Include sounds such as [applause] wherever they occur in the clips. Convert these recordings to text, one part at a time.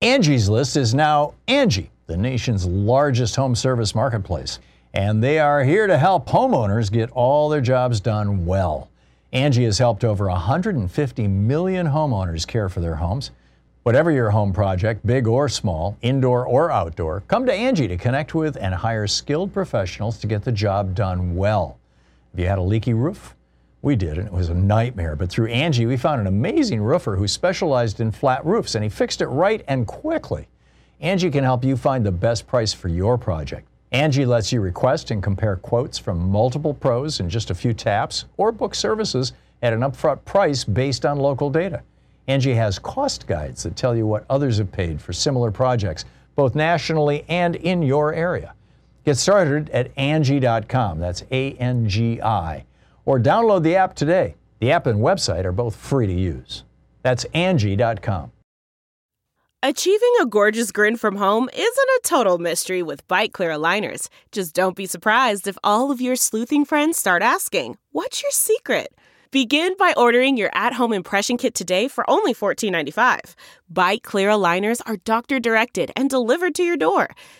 Angie's List is now Angie, the nation's largest home service marketplace. And they are here to help homeowners get all their jobs done well. Angie has helped over 150 million homeowners care for their homes. Whatever your home project, big or small, indoor or outdoor, come to Angie to connect with and hire skilled professionals to get the job done well. Have you had a leaky roof? We did, and it was a nightmare. But through Angie, we found an amazing roofer who specialized in flat roofs, and he fixed it right and quickly. Angie can help you find the best price for your project. Angie lets you request and compare quotes from multiple pros in just a few taps, or book services at an upfront price based on local data. Angie has cost guides that tell you what others have paid for similar projects, both nationally and in your area. Get started at Angie.com. That's A N G I. Or download the app today. The app and website are both free to use. That's Angie.com. Achieving a gorgeous grin from home isn't a total mystery with Byte clear aligners. Just don't be surprised if all of your sleuthing friends start asking, What's your secret? Begin by ordering your at home impression kit today for only $14.95. Byte clear aligners are doctor directed and delivered to your door.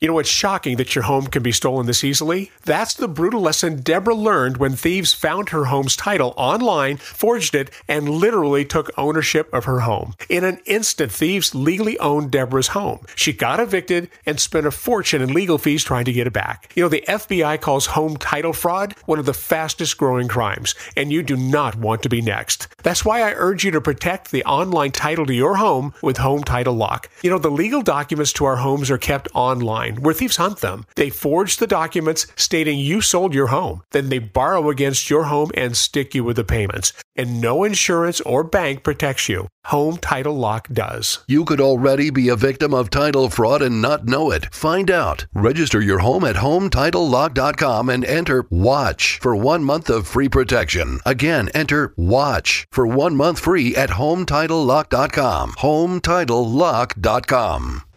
You know, it's shocking that your home can be stolen this easily. That's the brutal lesson Deborah learned when thieves found her home's title online, forged it, and literally took ownership of her home. In an instant, thieves legally owned Deborah's home. She got evicted and spent a fortune in legal fees trying to get it back. You know, the FBI calls home title fraud one of the fastest growing crimes, and you do not want to be next. That's why I urge you to protect the online title to your home with Home Title Lock. You know, the legal documents to our homes are kept online where thieves hunt them. They forge the documents stating you sold your home. Then they borrow against your home and stick you with the payments. And no insurance or bank protects you. Home Title Lock does. You could already be a victim of title fraud and not know it. Find out. Register your home at HometitleLock.com and enter WATCH for one month of free protection. Again, enter WATCH for one month free at HometitleLock.com. HometitleLock.com.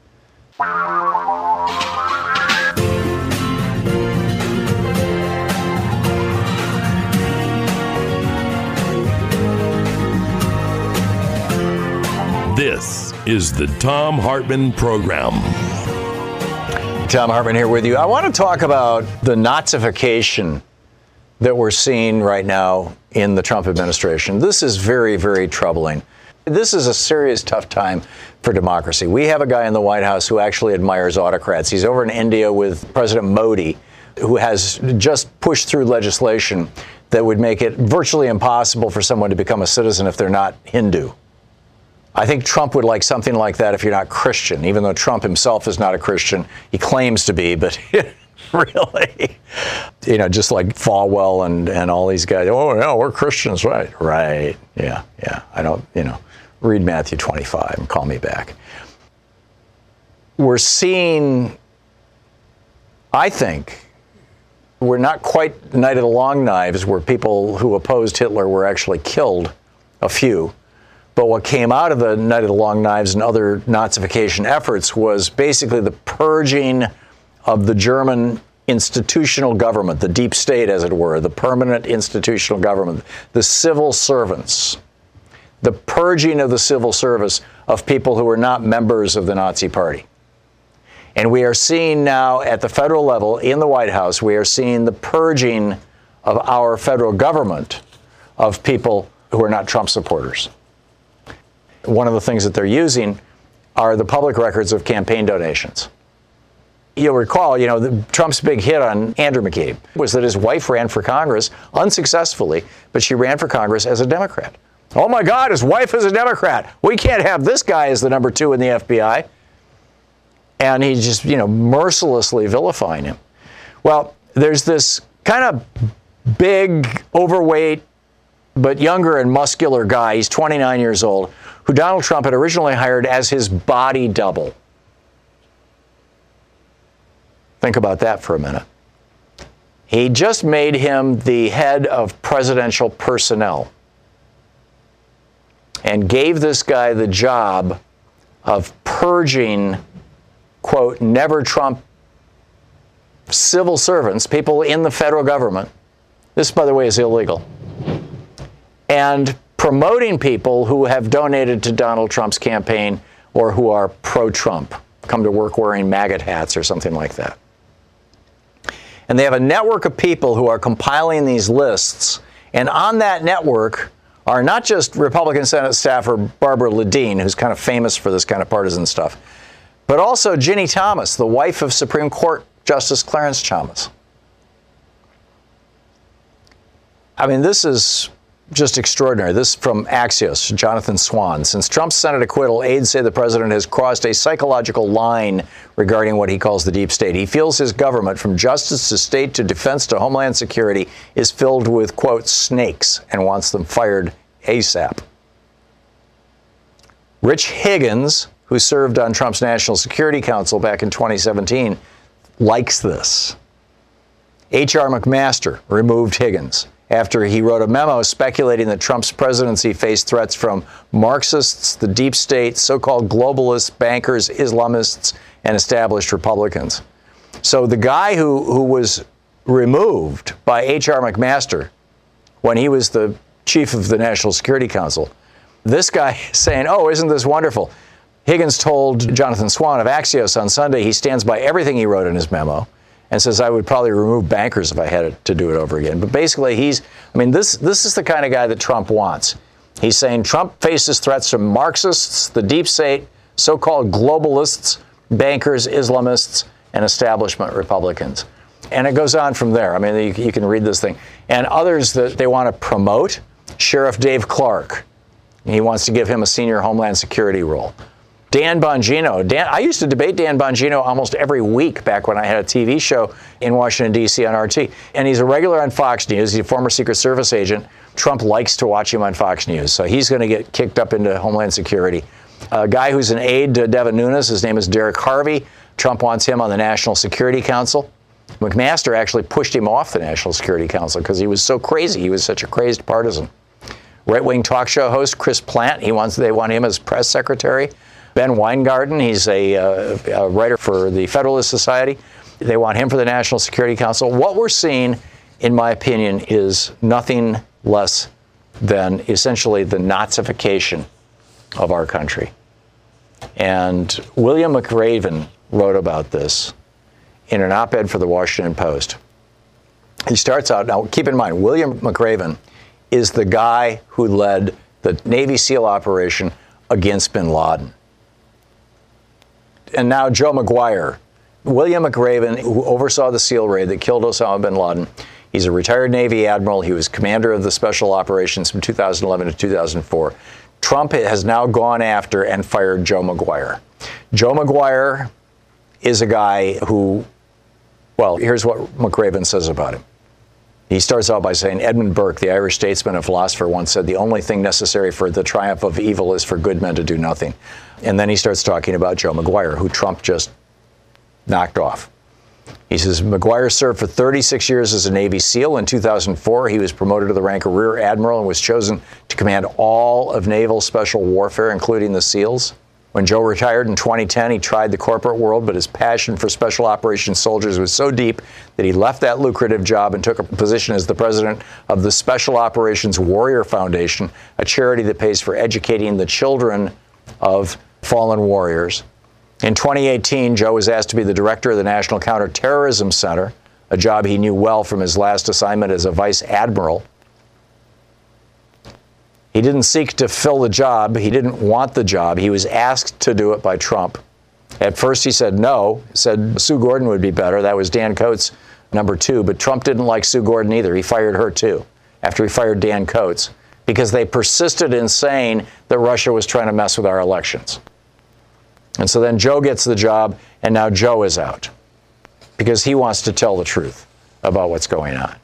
This is the Thom Hartmann Program. Thom Hartmann here with you. I want to talk about the Nazification that we're seeing right now in the Trump administration. This is very, very troubling. This is a serious, tough time for democracy. We have a guy in the White House who actually admires autocrats. He's over in India with President Modi, who has just pushed through legislation that would make it virtually impossible for someone to become a citizen if they're not Hindu. I think Trump would like something like that if you're not Christian, even though Trump himself is not a Christian. He claims to be, but [laughs] really, you know, just like Falwell and, and all these guys. Oh, yeah, we're Christians, right? Right. Yeah, yeah. I don't, you know, read Matthew 25 and call me back. We're seeing, I think, we're not quite the night of the long knives where people who opposed Hitler were actually killed, a few but what came out of the Night of the Long Knives and other Nazification efforts was basically the purging of the German institutional government, the deep state, as it were, the permanent institutional government, the civil servants, the purging of the civil service of people who were not members of the Nazi Party. And we are seeing now at the federal level in the White House, we are seeing the purging of our federal government of people who are not Trump supporters one of the things that they're using are the public records of campaign donations. You'll recall, you know, the, Trump's big hit on Andrew McCabe was that his wife ran for Congress unsuccessfully, but she ran for Congress as a Democrat. Oh my God, his wife is a Democrat. We can't have this guy as the number two in the FBI. And he's just, you know, mercilessly vilifying him. Well, there's this kind of big, overweight, but younger and muscular guy. He's 29 years old who Donald Trump had originally hired as his body double. Think about that for a minute. He just made him the head of presidential personnel. And gave this guy the job of purging, quote, never Trump civil servants, people in the federal government. This, by the way, is illegal. And promoting people who have donated to Donald Trump's campaign or who are pro Trump, come to work wearing MAGA hats or something like that. And they have a network of people who are compiling these lists. And on that network are not just Republican Senate staffer Barbara Ledeen, who's kind of famous for this kind of partisan stuff, but also Ginni Thomas, the wife of Supreme Court Justice Clarence Thomas. I mean, this is just extraordinary. This from Axios, Jonathan Swan. Since Trump's Senate acquittal, aides say the president has crossed a psychological line regarding what he calls the deep state. He feels his government, from justice to state to defense to homeland security, is filled with, quote, snakes and wants them fired ASAP. Rich Higgins, who served on Trump's National Security Council back in 2017, likes this. H.R. McMaster removed Higgins after he wrote a memo speculating that Trump's presidency faced threats from Marxists, the deep state, so called globalists, bankers, Islamists, and established Republicans. So the guy who, who was removed by H.R. McMaster when he was the chief of the National Security Council, this guy [laughs] saying, Oh, isn't this wonderful? Higgins told Jonathan Swan of Axios on Sunday he stands by everything he wrote in his memo and says I would probably remove bankers if I had to do it over again. But basically, he's, I mean, this, this is the kind of guy that Trump wants. He's saying Trump faces threats from Marxists, the deep state, so called globalists, bankers, Islamists, and establishment Republicans. And it goes on from there. I mean, you, you can read this thing. And others that they want to promote Sheriff Dave Clarke. He wants to give him a senior Homeland Security role. Dan Bongino. Dan, I used to debate Dan Bongino almost every week back when I had a TV show in Washington, D.C. on RT. And he's a regular on Fox News. He's a former Secret Service agent. Trump likes to watch him on Fox News. So he's going to get kicked up into Homeland Security. A guy who's an aide to Devin Nunes, his name is Derek Harvey. Trump wants him on the National Security Council. McMaster actually pushed him off the National Security Council because he was so crazy. He was such a crazed partisan. Right wing talk show host Chris Plante, he wants, they want him as press secretary. Ben Weingarten, he's a, uh, a writer for the Federalist Society. They want him for the National Security Council. What we're seeing, in my opinion, is nothing less than essentially the Nazification of our country. And William McRaven wrote about this in an op ed for the Washington Post. He starts out, now keep in mind, William McRaven is the guy who led the Navy SEAL operation against bin Laden and now Joe Maguire. William McRaven, who oversaw the SEAL raid that killed Osama bin Laden. He's a retired Navy admiral. He was commander of the special operations from 2011 to 2004. Trump has now gone after and fired Joe Maguire. Joe Maguire is a guy who, well, here's what McRaven says about him. He starts out by saying Edmund Burke, the Irish statesman and philosopher, once said the only thing necessary for the triumph of evil is for good men to do nothing. And then he starts talking about Joe Maguire, who Trump just knocked off. He says Maguire served for 36 years as a Navy SEAL. In 2004, he was promoted to the rank of Rear Admiral and was chosen to command all of naval special warfare, including the SEALs. When Joe retired in 2010, he tried the corporate world, but his passion for special operations soldiers was so deep that he left that lucrative job and took a position as the president of the Special Operations Warrior Foundation, a charity that pays for educating the children of fallen warriors. In 2018, Joe was asked to be the director of the National Counterterrorism Center, a job he knew well from his last assignment as a vice admiral. He didn't seek to fill the job. He didn't want the job. He was asked to do it by Trump. At first, he said no, said Sue Gordon would be better. That was Dan Coats, number two. But Trump didn't like Sue Gordon either. He fired her too after he fired Dan Coats because they persisted in saying that Russia was trying to mess with our elections. And so then Joe gets the job, and now Joe is out because he wants to tell the truth about what's going on.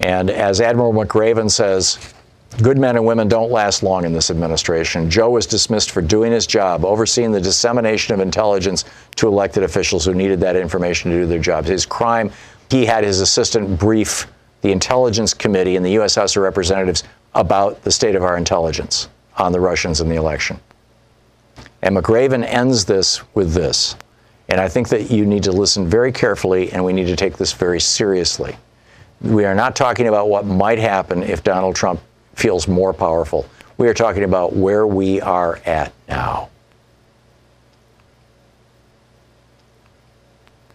And as Admiral McRaven says, good men and women don't last long in this administration. Joe was dismissed for doing his job, overseeing the dissemination of intelligence to elected officials who needed that information to do their jobs. His crime, he had his assistant brief the Intelligence Committee in the U.S. House of Representatives about the state of our intelligence. on the Russians in the election. And McRaven ends this with this. And I think that you need to listen very carefully and we need to take this very seriously. We are not talking about what might happen if Donald Trump feels more powerful. We are talking about where we are at now.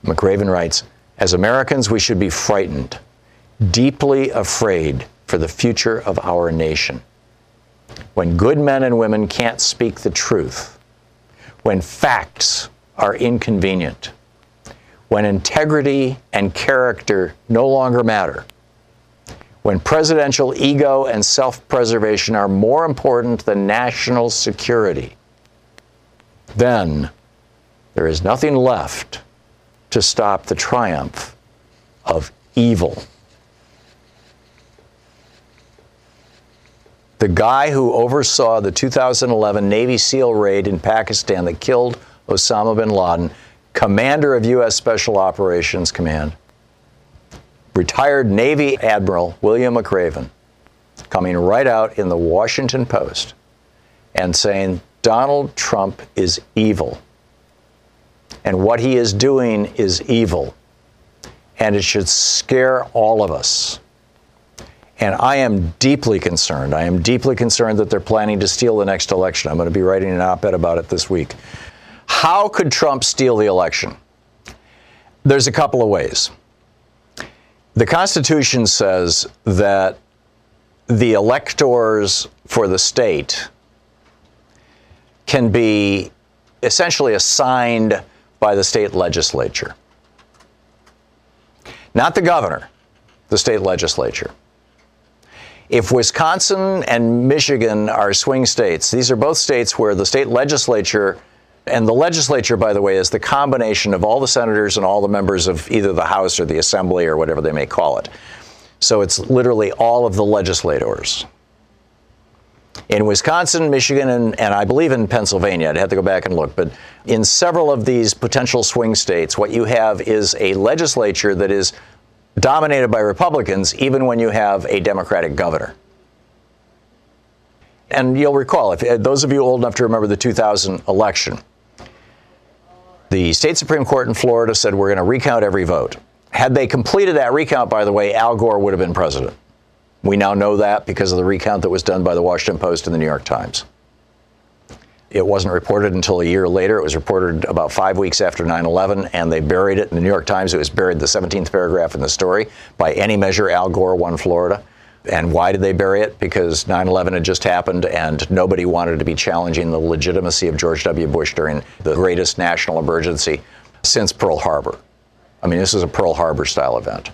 McRaven writes As Americans, we should be frightened, deeply afraid for the future of our nation. When good men and women can't speak the truth, when facts are inconvenient, when integrity and character no longer matter, when presidential ego and self preservation are more important than national security, then there is nothing left to stop the triumph of evil. The guy who oversaw the 2011 Navy SEAL raid in Pakistan that killed Osama bin Laden, commander of U.S. Special Operations Command, retired Navy Admiral William McRaven, coming right out in the Washington Post and saying Donald Trump is evil. And what he is doing is evil. And it should scare all of us. And I am deeply concerned. I am deeply concerned that they're planning to steal the next election. I'm going to be writing an op ed about it this week. How could Trump steal the election? There's a couple of ways. The Constitution says that the electors for the state can be essentially assigned by the state legislature. Not the governor, the state legislature. If Wisconsin and Michigan are swing states, these are both states where the state legislature, and the legislature, by the way, is the combination of all the senators and all the members of either the House or the Assembly or whatever they may call it. So it's literally all of the legislators. In Wisconsin, Michigan, and, and I believe in Pennsylvania, I'd have to go back and look, but in several of these potential swing states, what you have is a legislature that is dominated by Republicans, even when you have a Democratic governor. And you'll recall, if uh, those of you old enough to remember the 2000 election, the state Supreme Court in Florida said we're going to recount every vote. Had they completed that recount, by the way, Al Gore would have been president. We now know that because of the recount that was done by the Washington Post and the New York Times. It wasn't reported until a year later. It was reported about five weeks after 9 11, and they buried it in the New York Times. It was buried the 17th paragraph in the story. By any measure, Al Gore won Florida. And why did they bury it? Because 9 11 had just happened, and nobody wanted to be challenging the legitimacy of George W. Bush during the greatest national emergency since Pearl Harbor. I mean, this is a Pearl Harbor style event,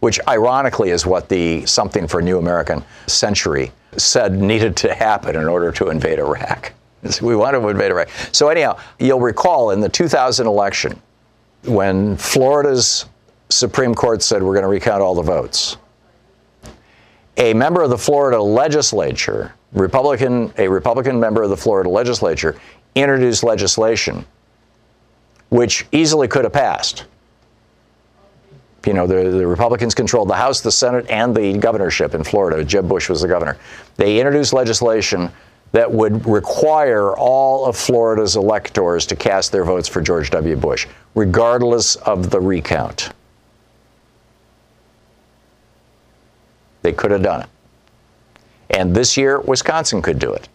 which ironically is what the Something for New American Century said needed to happen in order to invade Iraq. [laughs] We want to invade Iraq. So, anyhow, you'll recall in the 2000 election when Florida's Supreme Court said we're going to recount all the votes, a member of the Florida legislature, Republican, a Republican member of the Florida legislature, introduced legislation which easily could have passed. You know, the, the, Republicans controlled the House, the Senate, and the governorship in Florida. Jeb Bush was the governor. They introduced legislation that would require all of Florida's electors to cast their votes for George W. Bush, regardless of the recount. They could have done it. And this year, Wisconsin could do it.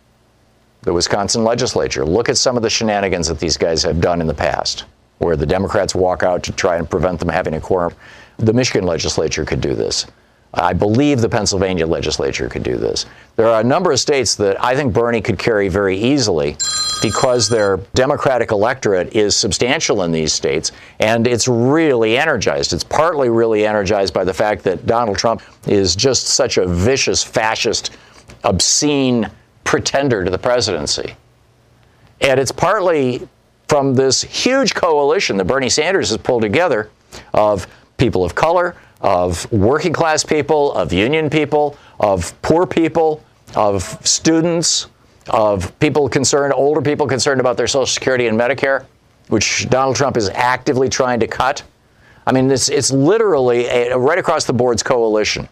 The Wisconsin legislature. Look at some of the shenanigans that these guys have done in the past, where the Democrats walk out to try and prevent them having a quorum. The Michigan legislature could do this. I believe the Pennsylvania legislature could do this. There are a number of states that I think Bernie could carry very easily because their Democratic electorate is substantial in these states and it's really energized. It's partly really energized by the fact that Donald Trump is just such a vicious, fascist, obscene pretender to the presidency. And it's partly from this huge coalition that Bernie Sanders has pulled together of people of color, of working class people, of union people, of poor people, of students, of people concerned, older people concerned about their Social Security and Medicare, which Donald Trump is actively trying to cut. I mean, it's, it's literally a, right across the board's coalition.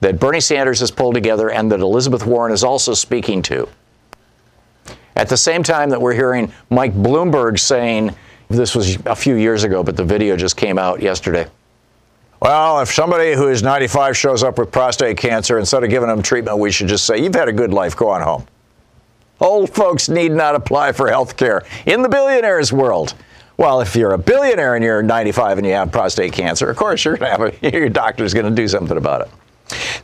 that Bernie Sanders has pulled together and that Elizabeth Warren is also speaking to. At the same time that we're hearing Mike Bloomberg saying, this was a few years ago, but the video just came out yesterday. Well, if somebody who is 95 shows up with prostate cancer, instead of giving them treatment, we should just say, You've had a good life, go on home. Old folks need not apply for health care in the billionaires' world. Well, if you're a billionaire and you're 95 and you have prostate cancer, of course you're to have a, [laughs] your doctor's going to do something about it.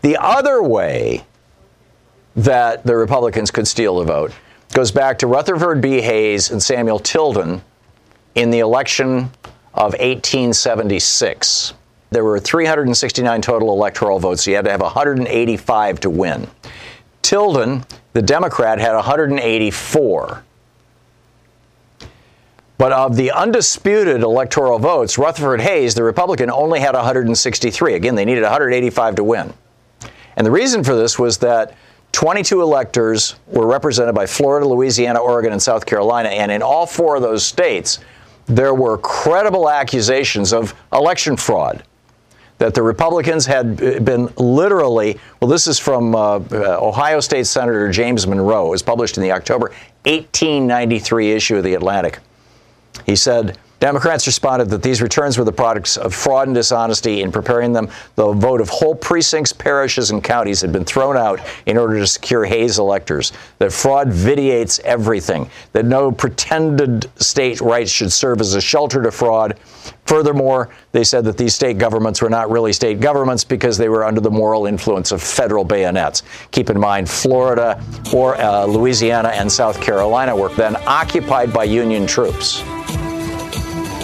The other way that the Republicans could steal the vote goes back to Rutherford B. Hayes and Samuel Tilden in the election of 1876. There were 369 total electoral votes. So you had to have 185 to win. Tilden, the Democrat, had 184. But of the undisputed electoral votes, Rutherford Hayes, the Republican, only had 163. Again, they needed 185 to win. And the reason for this was that 22 electors were represented by Florida, Louisiana, Oregon, and South Carolina. And in all four of those states, there were credible accusations of election fraud. That the Republicans had been literally, well, this is from uh, Ohio State Senator James Monroe. It was published in the October 1893 issue of The Atlantic. He said, Democrats responded that these returns were the products of fraud and dishonesty in preparing them. The vote of whole precincts, parishes, and counties had been thrown out in order to secure Hayes electors. That fraud vitiates everything. That no pretended state rights should serve as a shelter to fraud. Furthermore, they said that these state governments were not really state governments because they were under the moral influence of federal bayonets. Keep in mind, Florida or uh, Louisiana and South Carolina were then occupied by Union troops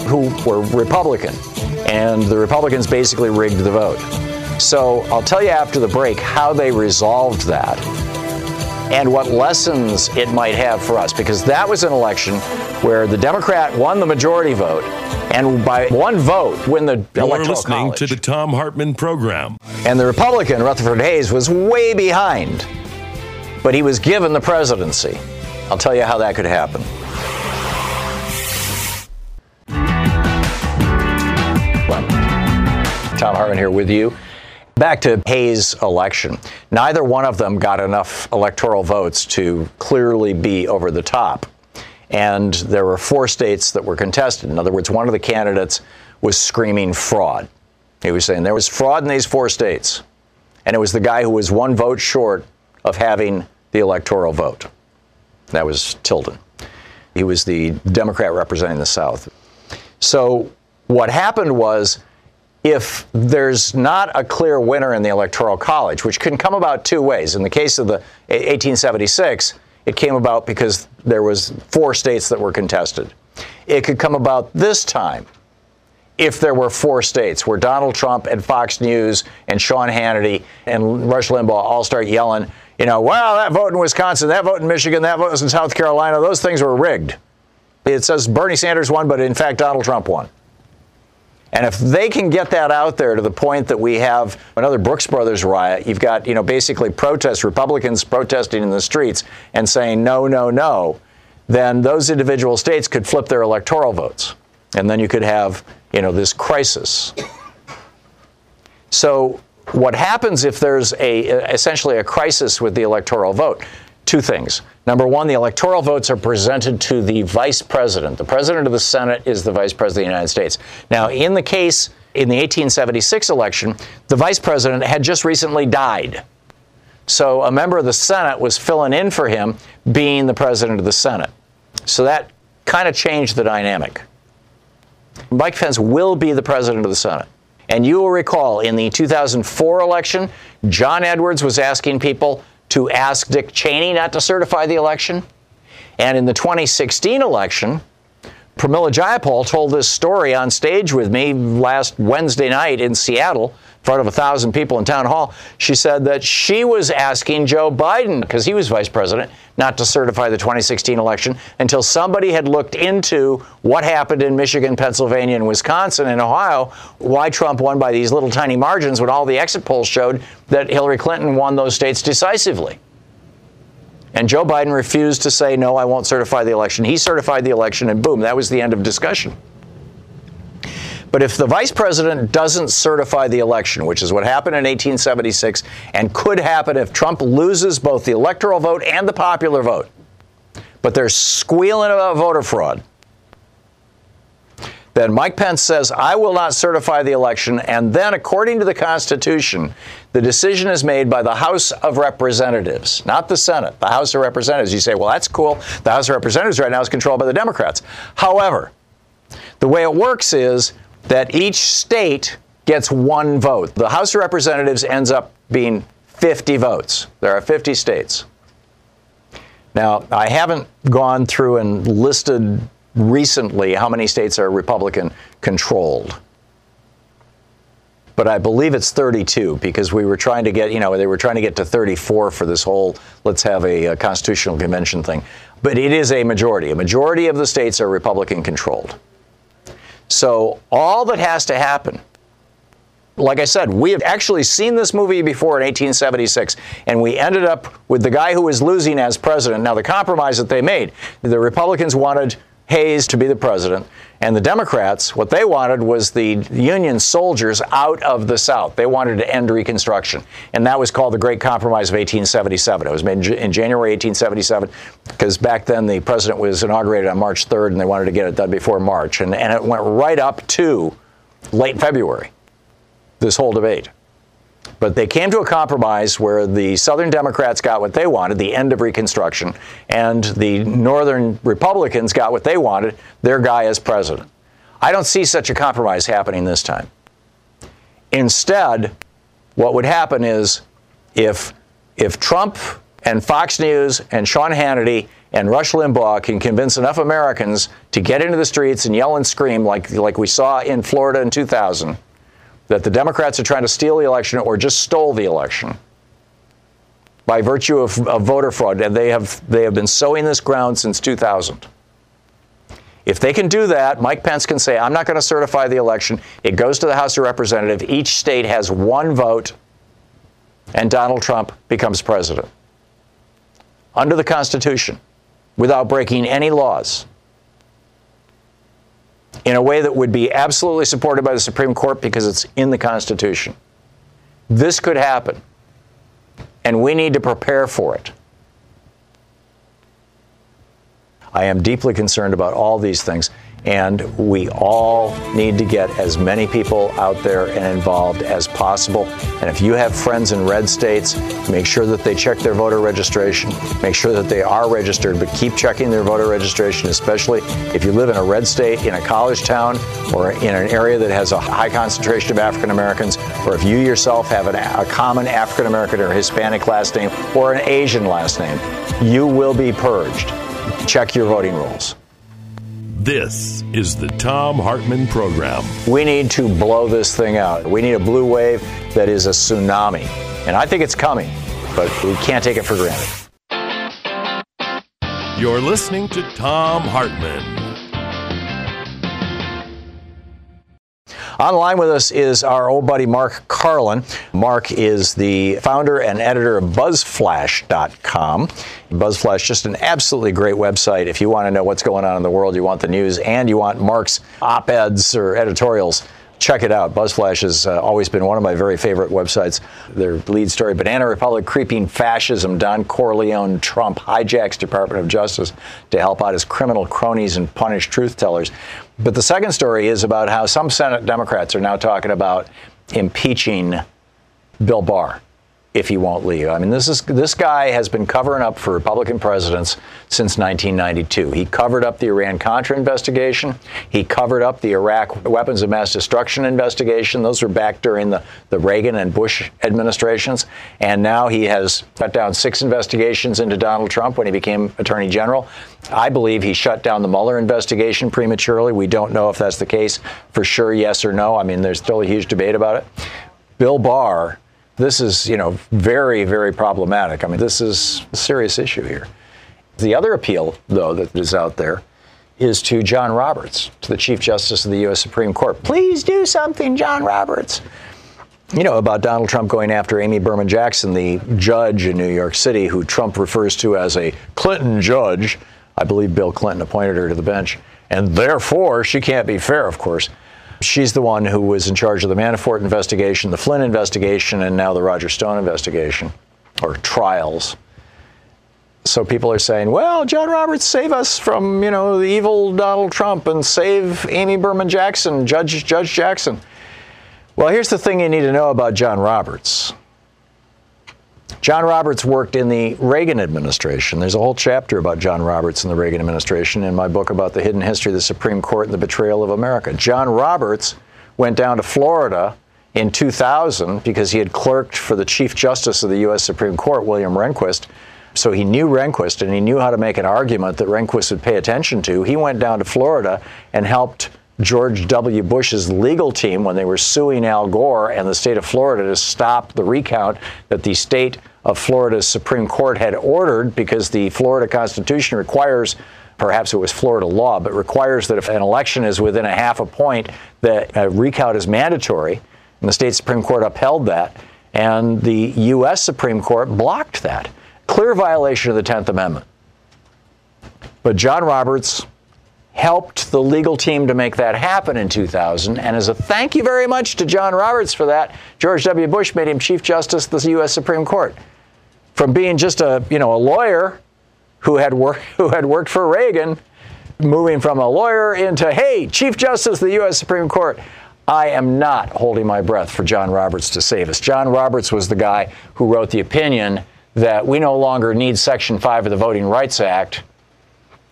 who were Republican, and the Republicans basically rigged the vote. So I'll tell you after the break how they resolved that and what lessons it might have for us, because that was an election where the Democrat won the majority vote and by one vote win the You're electoral listening college. to the Thom Hartmann program. And the Republican, Rutherford Hayes, was way behind, but he was given the presidency. I'll tell you how that could happen. Thom Hartmann here with you. Back to Hayes' election. Neither one of them got enough electoral votes to clearly be over the top. And there were four states that were contested. In other words, one of the candidates was screaming fraud. He was saying there was fraud in these four states. And it was the guy who was one vote short of having the electoral vote. That was Tilden. He was the Democrat representing the South. So what happened was if there's not a clear winner in the Electoral College, which can come about two ways. In the case of the 1876, it came about because there was four states that were contested. It could come about this time if there were four states where Donald Trump and Fox News and Sean Hannity and Rush Limbaugh all start yelling, you know, well, that vote in Wisconsin, that vote in Michigan, that vote in South Carolina, those things were rigged. It says Bernie Sanders won, but in fact, Donald Trump won. And if they can get that out there to the point that we have another Brooks Brothers riot, you've got, you know, basically protest Republicans protesting in the streets and saying no, no, no, then those individual states could flip their electoral votes. And then you could have, you know, this crisis. So what happens if there's a essentially a crisis with the electoral vote? Two things. Number one, the electoral votes are presented to the vice president. The president of the Senate is the vice president of the United States. Now, in the case in the 1876 election, the vice president had just recently died. So a member of the Senate was filling in for him, being the president of the Senate. So that kind of changed the dynamic. Mike Pence will be the president of the Senate. And you will recall in the 2004 election, John Edwards was asking people to ask Dick Cheney not to certify the election. And in the 2016 election, Pramila Jayapal told this story on stage with me last Wednesday night in Seattle front of a thousand people in town hall. She said that she was asking Joe Biden, because he was vice president, not to certify the 2016 election until somebody had looked into what happened in Michigan, Pennsylvania, and Wisconsin and Ohio, why Trump won by these little tiny margins when all the exit polls showed that Hillary Clinton won those states decisively. And Joe Biden refused to say, no, I won't certify the election. He certified the election, and boom, that was the end of discussion. But if the vice president doesn't certify the election, which is what happened in 1876 and could happen if Trump loses both the electoral vote and the popular vote, but they're squealing about voter fraud, then Mike Pence says, I will not certify the election. And then, according to the Constitution, the decision is made by the House of Representatives, not the Senate, the House of Representatives. You say, well, that's cool. The House of Representatives right now is controlled by the Democrats. However, the way it works is that each state gets one vote. The House of Representatives ends up being 50 votes. There are 50 states. Now, I haven't gone through and listed recently how many states are Republican controlled. But I believe it's 32 because we were trying to get, you know, they were trying to get to 34 for this whole let's have a, a constitutional convention thing. But it is a majority. A majority of the states are Republican controlled. So all that has to happen like I said, we have actually seen this movie before in 1876, and we ended up with the guy who was losing as president. Now, the compromise that they made, the Republicans wanted Hayes to be the president. And the Democrats, what they wanted was the Union soldiers out of the South. They wanted to end Reconstruction. And that was called the Great Compromise of 1877. It was made in January 1877 because back then the president was inaugurated on March 3rd and they wanted to get it done before March. And, and it went right up to late February, this whole debate. But they came to a compromise where the Southern Democrats got what they wanted, the end of Reconstruction, and the Northern Republicans got what they wanted, their guy as president. I don't see such a compromise happening this time. Instead, what would happen is if, if Trump and Fox News and Sean Hannity and Rush Limbaugh can convince enough Americans to get into the streets and yell and scream like, like we saw in Florida in 2000, that the Democrats are trying to steal the election or just stole the election by virtue of, of, voter fraud. And they have, they have been sowing this ground since 2000. If they can do that, Mike Pence can say, I'm not going to certify the election. It goes to the House of Representatives. Each state has one vote, and Donald Trump becomes president. Under the Constitution, without breaking any laws in a way that would be absolutely supported by the Supreme Court because it's in the Constitution. This could happen, and we need to prepare for it. I am deeply concerned about all these things. And we all need to get as many people out there and involved as possible. And if you have friends in red states, make sure that they check their voter registration. Make sure that they are registered, but keep checking their voter registration, especially if you live in a red state, in a college town, or in an area that has a high concentration of African Americans, or if you yourself have an, a common African American or Hispanic last name or an Asian last name. You will be purged. Check your voting rolls. This is the Thom Hartmann Program. We need to blow this thing out. We need a blue wave that is a tsunami. And I think it's coming, but we can't take it for granted. You're listening to Thom Hartmann. Online with us is our old buddy Mark Karlin. Mark is the founder and editor of BuzzFlash.com. BuzzFlash, just an absolutely great website. If you want to know what's going on in the world, you want the news, and you want Mark's op eds or editorials check it out. BuzzFlash has uh, always been one of my very favorite websites. Their lead story Banana Republic creeping fascism. Don Corleone Trump hijacks Department of Justice to help out his criminal cronies and punish truth tellers. But the second story is about how some Senate Democrats are now talking about impeaching Bill Barr if he won't leave. I mean, this is this guy has been covering up for Republican presidents since 1992. He covered up the Iran Contra investigation. He covered up the Iraq weapons of mass destruction investigation. Those were back during the, the Reagan and Bush administrations. And now he has shut down six investigations into Donald Trump when he became Attorney General. I believe he shut down the Mueller investigation prematurely. We don't know if that's the case for sure, yes or no. I mean, there's still a huge debate about it. Bill Barr this is, you know, very, very problematic. I mean, this is a serious issue here. The other appeal, though, that is out there is to John Roberts, to the Chief Justice of the U.S. Supreme Court. Please do something, John Roberts. You know, about Donald Trump going after Amy Berman Jackson, the judge in New York City, who Trump refers to as a Clinton judge. I believe Bill Clinton appointed her to the bench, and therefore she can't be fair, of course. She's the one who was in charge of the Manafort investigation, the Flynn investigation, and now the Roger Stone investigation or trials. So people are saying, well, John Roberts, save us from, you know, the evil Donald Trump and save Amy Berman Jackson, Judge, Judge Jackson. Well, here's the thing you need to know about John Roberts. John Roberts worked in the Reagan administration. There's a whole chapter about John Roberts in the Reagan administration in my book about the hidden history of the Supreme Court and the betrayal of America. John Roberts went down to Florida in 2000 because he had clerked for the Chief Justice of the U.S. Supreme Court, William Rehnquist. So he knew Rehnquist and he knew how to make an argument that Rehnquist would pay attention to. He went down to Florida and helped George W. Bush's legal team when they were suing Al Gore and the state of Florida to stop the recount that the state of Florida's Supreme Court had ordered because the Florida Constitution requires perhaps it was Florida law, but requires that if an election is within a half a point, that a recount is mandatory. And the state Supreme Court upheld that, and the U.S. Supreme Court blocked that. Clear violation of the 10th Amendment. But John Roberts helped the legal team to make that happen in 2000. And as a thank you very much to John Roberts for that, George W. Bush made him Chief Justice of the U.S. Supreme Court. From being just a, you know, a lawyer who had, worked [laughs] who had worked for Reagan, moving from a lawyer into, hey, Chief Justice of the U.S. Supreme Court. I am not holding my breath for John Roberts to save us. John Roberts was the guy who wrote the opinion that we no longer need Section 5 of the Voting Rights Act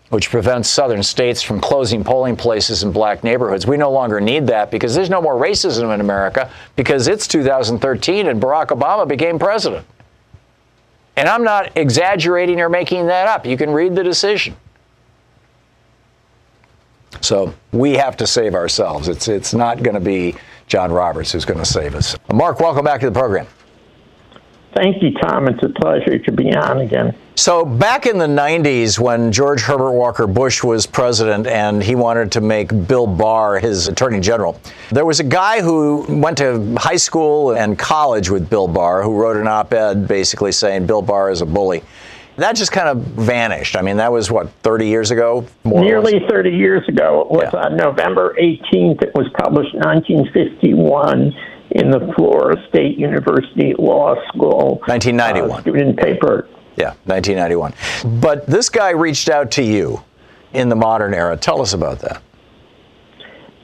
which prevents southern states from closing polling places in black neighborhoods. We no longer need that because there's no more racism in America because it's 2013 and Barack Obama became president. And I'm not exaggerating or making that up. You can read the decision. So we have to save ourselves. It's, it's not going to be John Roberts who's going to save us. Mark, welcome back to the program. Thank you, Thom. It's a pleasure to be on again. So, back in the 90s, when George Herbert Walker Bush was president and he wanted to make Bill Barr his attorney general, there was a guy who went to high school and college with Bill Barr who wrote an op ed basically saying Bill Barr is a bully. That just kind of vanished. I mean, that was what, 30 years ago? Nearly 30 years ago. It was yeah. on November 18th. It was published in 1951 in the Florida State University Law School. 1991. Uh, student paper. Yeah, 1991. But this guy reached out to you in the modern era. Tell us about that.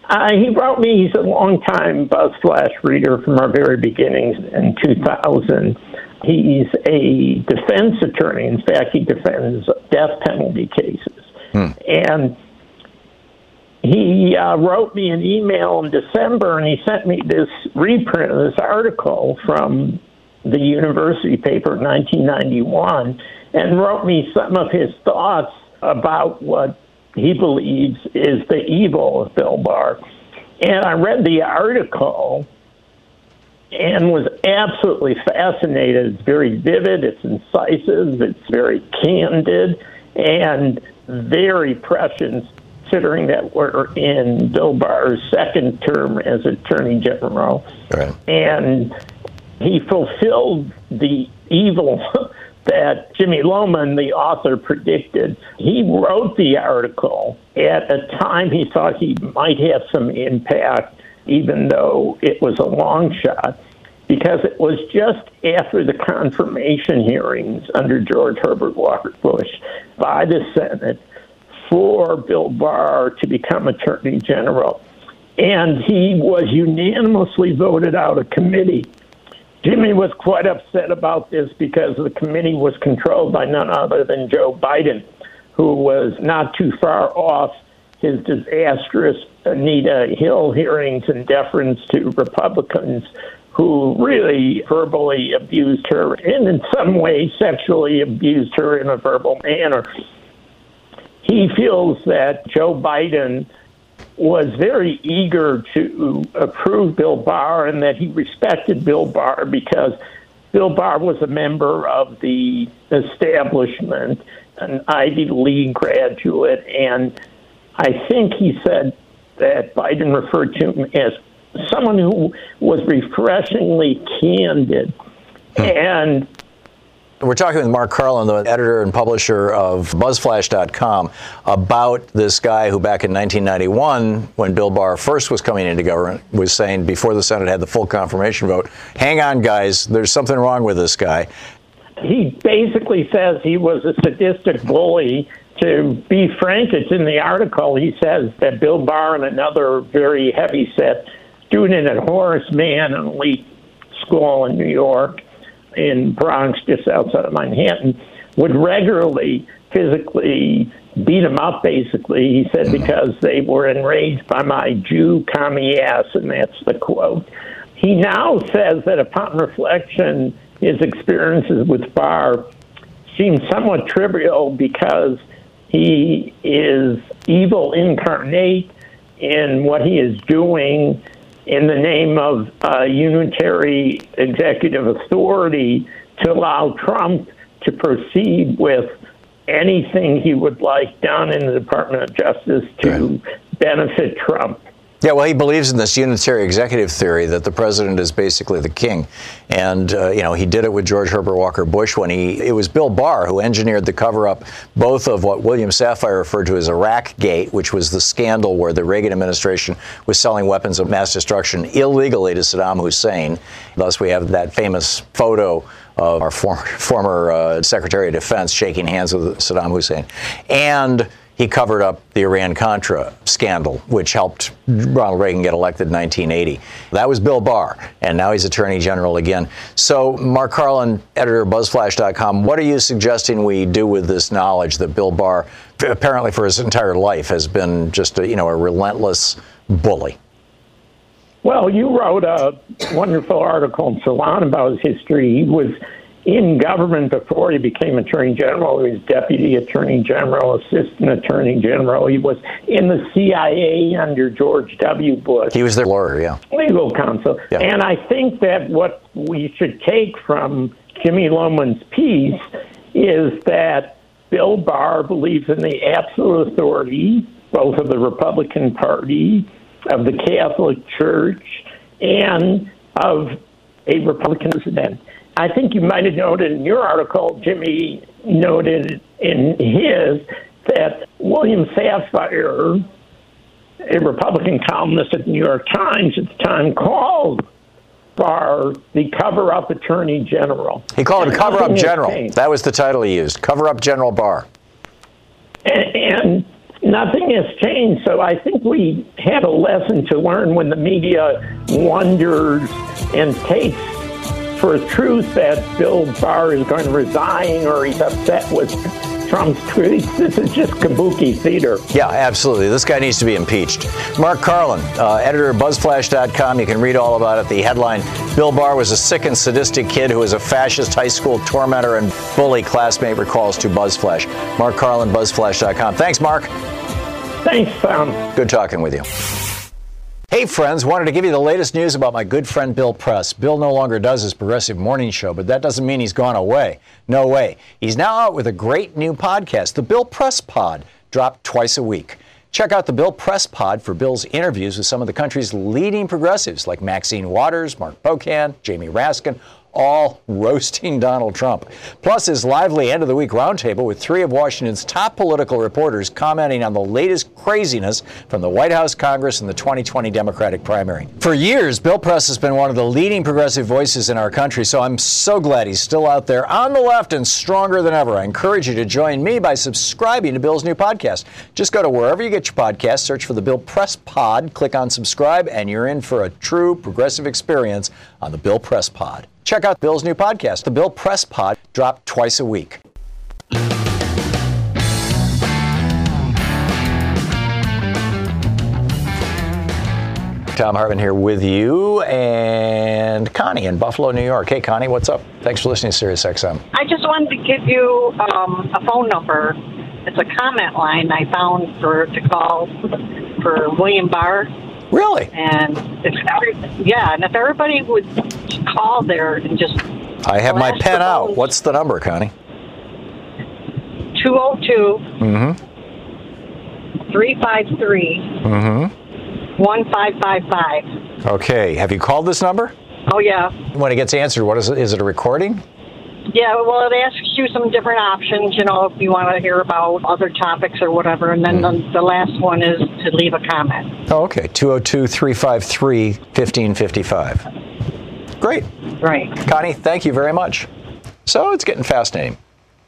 Uh, he wrote me. He's a longtime BuzzFlash reader from our very beginnings in 2000. He's a defense attorney. In fact, he defends death penalty cases. Hmm. And he uh, wrote me an email in December and he sent me this reprint of this article from the university paper in 1991 and wrote me some of his thoughts about what he believes is the evil of Bill Barr. And I read the article and was absolutely fascinated. It's very vivid, it's incisive, it's very candid, and very prescient considering that we're in Bill Barr's second term as Attorney General. Right. And he fulfilled the evil [laughs] that Jimmy Lohman, the author, predicted. He wrote the article at a time he thought he might have some impact, even though it was a long shot, because it was just after the confirmation hearings under George Herbert Walker Bush by the Senate for Bill Barr to become Attorney General. And he was unanimously voted out of committee. Jimmy was quite upset about this because the committee was controlled by none other than Joe Biden, who was not too far off his disastrous Anita Hill hearings in deference to Republicans who really verbally abused her and in some ways sexually abused her in a verbal manner he feels that Joe Biden was very eager to approve Bill Barr and that he respected Bill Barr because Bill Barr was a member of the establishment, an Ivy League graduate, and I think he said that Biden referred to him as someone who was refreshingly candid. And We're talking with Mark Karlin, the editor and publisher of BuzzFlash.com, about this guy who, back in 1991, when Bill Barr first was coming into government, was saying before the Senate had the full confirmation vote, hang on, guys, there's something wrong with this guy. He basically says he was a sadistic bully. To be frank, it's in the article. He says that Bill Barr and another very heavy set student at Horace Mann, an elite school in New York, in Bronx, just outside of Manhattan, would regularly physically beat him up, basically. He said, mm-hmm. because they were enraged by my Jew commie ass, and that's the quote. He now says that upon reflection, his experiences with Barr seem somewhat trivial because he is evil incarnate in what he is doing in the name of uh, unitary executive authority to allow Trump to proceed with anything he would like done in the Department of Justice to benefit Trump. Yeah, well, he believes in this unitary executive theory that the president is basically the king, and uh, you know he did it with George Herbert Walker Bush when he it was Bill Barr who engineered the cover-up both of what William Safire referred to as Iraq Gate, which was the scandal where the Reagan administration was selling weapons of mass destruction illegally to Saddam Hussein. Thus, we have that famous photo of our former, former uh, Secretary of Defense shaking hands with Saddam Hussein, and he covered up the Iran Contra scandal, which helped Ronald Reagan get elected in 1980. That was Bill Barr, and now he's Attorney General again. So, Mark Karlin, editor of BuzzFlash.com, what are you suggesting we do with this knowledge that Bill Barr, apparently for his entire life, has been just a, you know a relentless bully? Well, you wrote a wonderful article in Salon about his history. He was in government before he became Attorney General. He was Deputy Attorney General, Assistant Attorney General. He was in the CIA under George W. Bush. He was their lawyer, yeah. Legal counsel. Yeah. And I think that what we should take from Jimmy Lohman's piece is that Bill Barr believes in the absolute authority both of the Republican Party, of the Catholic Church, and of a Republican president. I think you might have noted in your article, Jimmy noted in his, that William Safire, a Republican columnist at the New York Times at the time, called Barr the cover up attorney general. He called him Cover Up General. changed. That was the title he used Cover Up General Barr. and, and nothing has changed. So I think we had a lesson to learn when the media wonders and takes for truth that Bill Barr is going to resign or he's upset with Trump's tweets. This is just kabuki theater. Yeah, absolutely. This guy needs to be impeached. Mark Karlin, uh, editor of BuzzFlash.com. You can read all about it. The headline Bill Barr was a sick and sadistic kid who was a fascist high school tormentor and bully, classmate recalls to BuzzFlash. Mark Karlin, BuzzFlash.com. Thanks, Mark. Thanks, Thom. Good talking with you. Hey, friends, wanted to give you the latest news about my good friend Bill Press. Bill no longer does his progressive morning show, but that doesn't mean he's gone away. No way. He's now out with a great new podcast, the Bill Press Pod, dropped twice a week. Check out the Bill Press Pod for Bill's interviews with some of the country's leading progressives like Maxine Waters, Mark Pocan, Jamie Raskin, all roasting Donald Trump. Plus, his lively end of the week roundtable with three of Washington's top political reporters commenting on the latest craziness from the White House, Congress, and the 2020 Democratic primary. For years, Bill Press has been one of the leading progressive voices in our country, so I'm so glad he's still out there on the left and stronger than ever. I encourage you to join me by subscribing to Bill's new podcast. Just go to wherever you get your podcasts, search for the Bill Press Pod, click on subscribe, and you're in for a true progressive experience on the Bill Press Pod. Check out Bill's new podcast, the Bill Press Pod, dropped twice a week. Thom Hartmann here with you and Connie in Buffalo, New York. Hey, Connie, what's up? Thanks for listening to Sirius XM. I just wanted to give you um, a phone number. It's a comment line I found for to call for William Barr, Really? and if every yeah, and if everybody would call there and just I have my pen out. What's the number, Connie? two zero two Mm-hmm. three five three Mm-hmm. one five five five. Okay. Have you called this number? Oh yeah, When it gets answered, what is it? Is it a recording? Yeah, well, it asks you some different options, you know, if you want to hear about other topics or whatever. And then the, mm. the last one is to leave a comment. Oh, okay. 202 353 1555. Great. Right. Connie, thank you very much. So it's getting fascinating.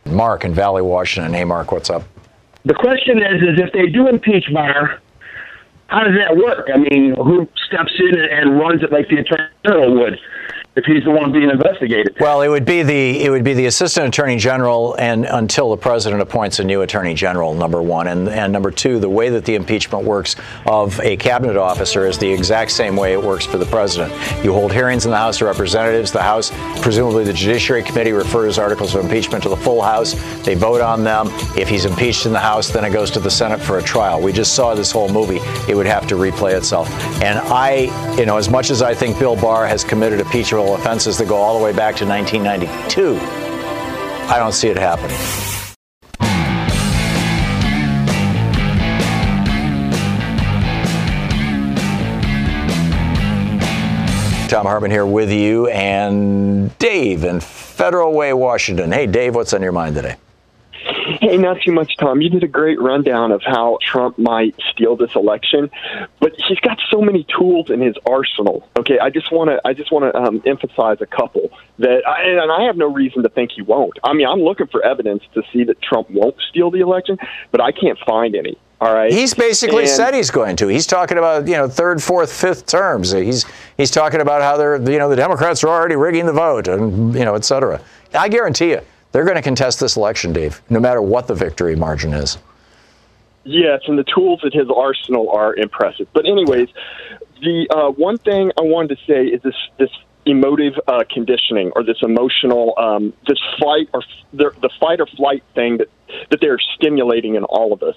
Mark in Valley, Washington. Hey, Mark, what's up? The question is, is if they do impeach Barr, how does that work? I mean, who steps in and runs it like the attorney general would? If he's the one being investigated. Well, it would be the it would be the assistant attorney general, and until the president appoints a new attorney general, number one, and and number two, the way that the impeachment works of a cabinet officer is the exact same way it works for the president. You hold hearings in the House of Representatives. The House, presumably the Judiciary Committee, refers articles of impeachment to the full House. They vote on them. If he's impeached in the House, then it goes to the Senate for a trial. We just saw this whole movie. It would have to replay itself. And I, you know, as much as I think Bill Barr has committed impeachable offenses that go all the way back to 1992. I don't see it happening. Thom Hartmann here with you and Dave in Federal Way, Washington. Hey, Dave, what's on your mind today? Hey, not too much, Thom. You did a great rundown of how Trump might steal this election, he's got so many tools in his arsenal. Okay, I just want to I just want to um, emphasize a couple that, I, and I have no reason to think he won't. I mean, I'm looking for evidence to see that Trump won't steal the election, but I can't find any. All right. He's basically And- said he's going to. He's talking about you know third, fourth, fifth terms. He's he's talking about how they're you know the Democrats are already rigging the vote and you know et cetera. I guarantee you they're going to contest this election, Dave, no matter what the victory margin is. Yes, and the tools at his arsenal are impressive. But anyways, the uh, one thing I wanted to say is this this emotive uh, conditioning or this emotional um, this fight or the, the fight or flight thing that that they're stimulating in all of us.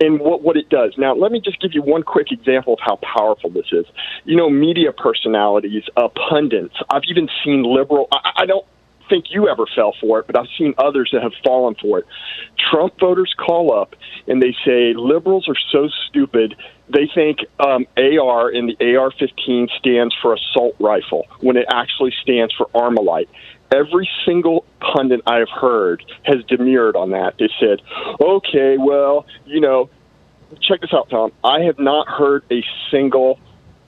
And what what it does. Now let me just give you one quick example of how powerful this is. You know media personalities uh, pundits. I've even seen liberal I, I don't think you ever fell for it, but I've seen others that have fallen for it. Trump voters call up and they say liberals are so stupid. They think um, AR in the AR 15 stands for assault rifle when it actually stands for Armalite. Every single pundit I've heard has demurred on that. They said, okay, well, you know, check this out, Thom. I have not heard a single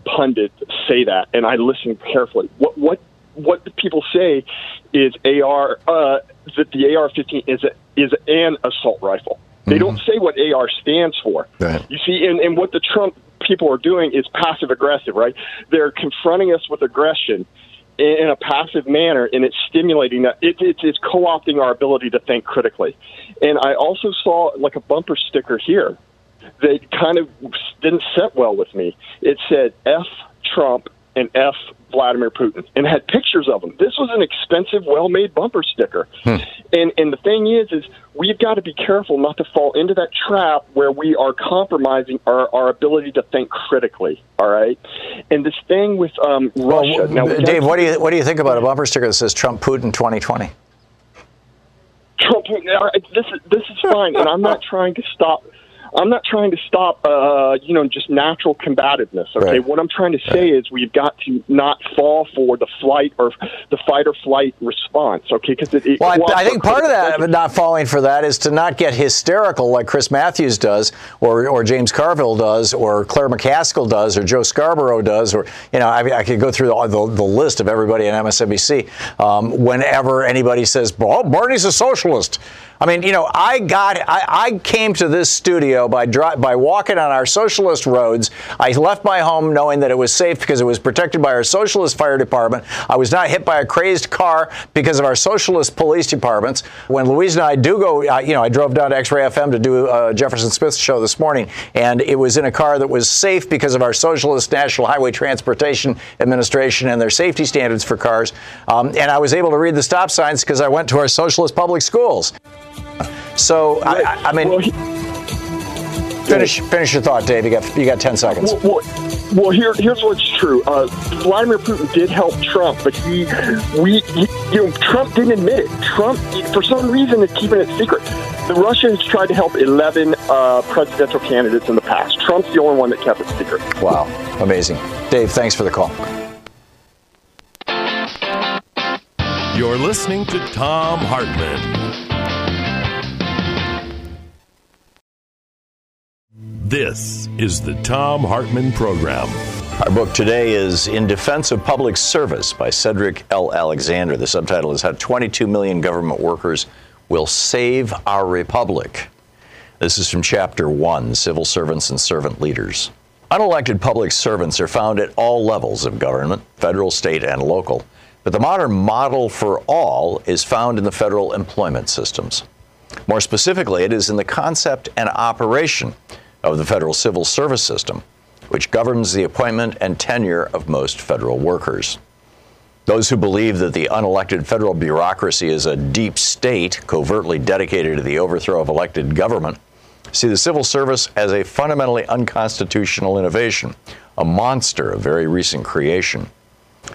pundit say that, and I listened carefully. What what what people say is AR uh, that the AR-15 is a, is an assault rifle. They don't say what AR stands for. Right. You see, and, and what the Trump people are doing is passive aggressive, right? They're confronting us with aggression in, in a passive manner, and it's stimulating that. It, it, it's co-opting our ability to think critically. And I also saw like a bumper sticker here that kind of didn't set well with me. It said F Trump and F Vladimir Putin and had pictures of them. This was an expensive, well made bumper sticker. And and the thing is is we've got to be careful not to fall into that trap where we are compromising our, our ability to think critically. All right. And this thing with um, Russia. now, Dave, what do you what do you think about a bumper sticker that says Trump Putin 2020? Trump, all right, this is this is fine, and I'm not trying to stop. I'm not trying to stop, uh, you know, just natural combativeness. Okay, Right. what I'm trying to say is we've got to not fall for the flight or the fight or flight response. Okay, because it, Well, I, I think part of that, thinking. not falling for that, is to not get hysterical like Chris Matthews does, or, or James Carville does, or Claire McCaskill does, or Joe Scarborough does, or you know, I, I could go through the, the, the list of everybody in MSNBC. Um, whenever anybody says, "Oh, Bernie's a socialist," I mean, you know, I got, I, I came to this studio by dri- by walking on our socialist roads. I left my home knowing that it was safe because it was protected by our socialist fire department. I was not hit by a crazed car because of our socialist police departments. When Louise and I do go, uh, you know, I drove down to X-Ray FM to do uh, Jefferson Smith's show this morning, and it was in a car that was safe because of our socialist National Highway Transportation Administration and their safety standards for cars. Um, and I was able to read the stop signs because I went to our socialist public schools. So I, I, I mean, Well, he- finish finish your thought, Dave. You got you got ten seconds. Well, well, well, here, here's what's true. Uh, Vladimir Putin did help Trump, but he, we, he, you know, Trump didn't admit it. Trump, for some reason, is keeping it secret. The Russia has tried to help 11 uh, presidential candidates in the past. Trump's the only one that kept it secret. Wow, amazing. Dave, thanks for the call. You're listening to Thom Hartmann. This is the Thom Hartmann Program. Our book today is In Defense of Public Service by Cedric L. Alexander. The subtitle is How 22 Million Government Workers Will Save Our Republic. This is from Chapter 1 Civil Servants and Servant Leaders. Unelected public servants are found at all levels of government, federal, state, and local. But the modern model for all is found in the federal employment systems. More specifically, it is in the concept and operation of the federal civil service system which governs the appointment and tenure of most federal workers. Those who believe that the unelected federal bureaucracy is a deep state covertly dedicated to the overthrow of elected government see the civil service as a fundamentally unconstitutional innovation, a monster of very recent creation.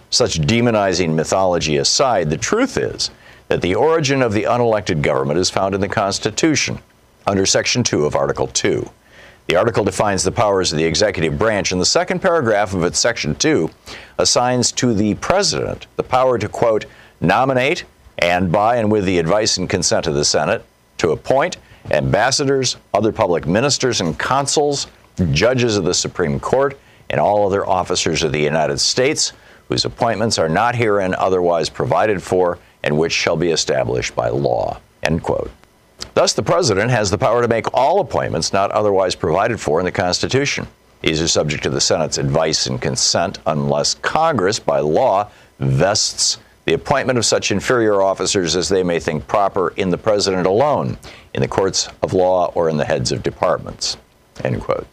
Such demonizing mythology aside, the truth is that the origin of the unelected government is found in the Constitution, under Section 2 of Article 2. The article defines the powers of the executive branch, and the second paragraph of its section 2 assigns to the president the power to, quote, nominate and by and with the advice and consent of the Senate, to appoint ambassadors, other public ministers and consuls, judges of the Supreme Court, and all other officers of the United States whose appointments are not herein otherwise provided for and which shall be established by law. End quote. Thus, the President has the power to make all appointments not otherwise provided for in the Constitution. These are subject to the Senate's advice and consent unless Congress, by law, vests the appointment of such inferior officers as they may think proper in the President alone, in the courts of law, or in the heads of departments. End quote.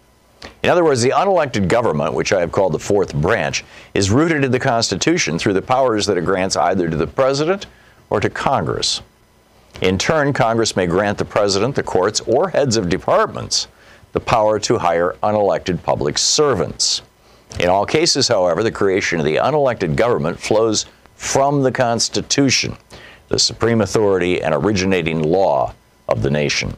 In other words, the unelected government, which I have called the fourth branch, is rooted in the Constitution through the powers that it grants either to the President or to Congress. In turn, Congress may grant the President, the courts, or heads of departments the power to hire unelected public servants. In all cases, however, the creation of the unelected government flows from the Constitution, the supreme authority and originating law of the nation.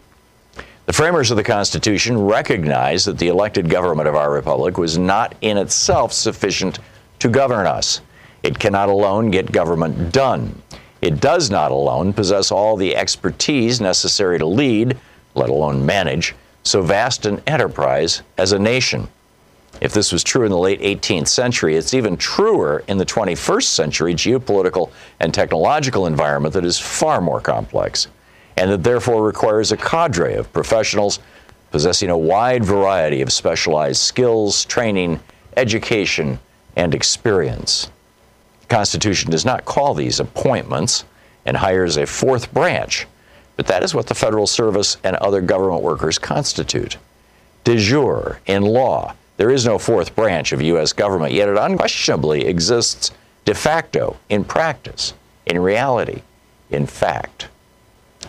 The framers of the Constitution recognized that the elected government of our republic was not in itself sufficient to govern us. It cannot alone get government done. It does not alone possess all the expertise necessary to lead, let alone manage, so vast an enterprise as a nation. If this was true in the late 18th century, it's even truer in the 21st century geopolitical and technological environment that is far more complex, and that therefore requires a cadre of professionals possessing a wide variety of specialized skills, training, education, and experience. Constitution does not call these appointments and hires a fourth branch, but that is what the federal service and other government workers constitute. De jure, in law, there is no fourth branch of U.S. government, yet it unquestionably exists de facto, in practice, in reality, in fact.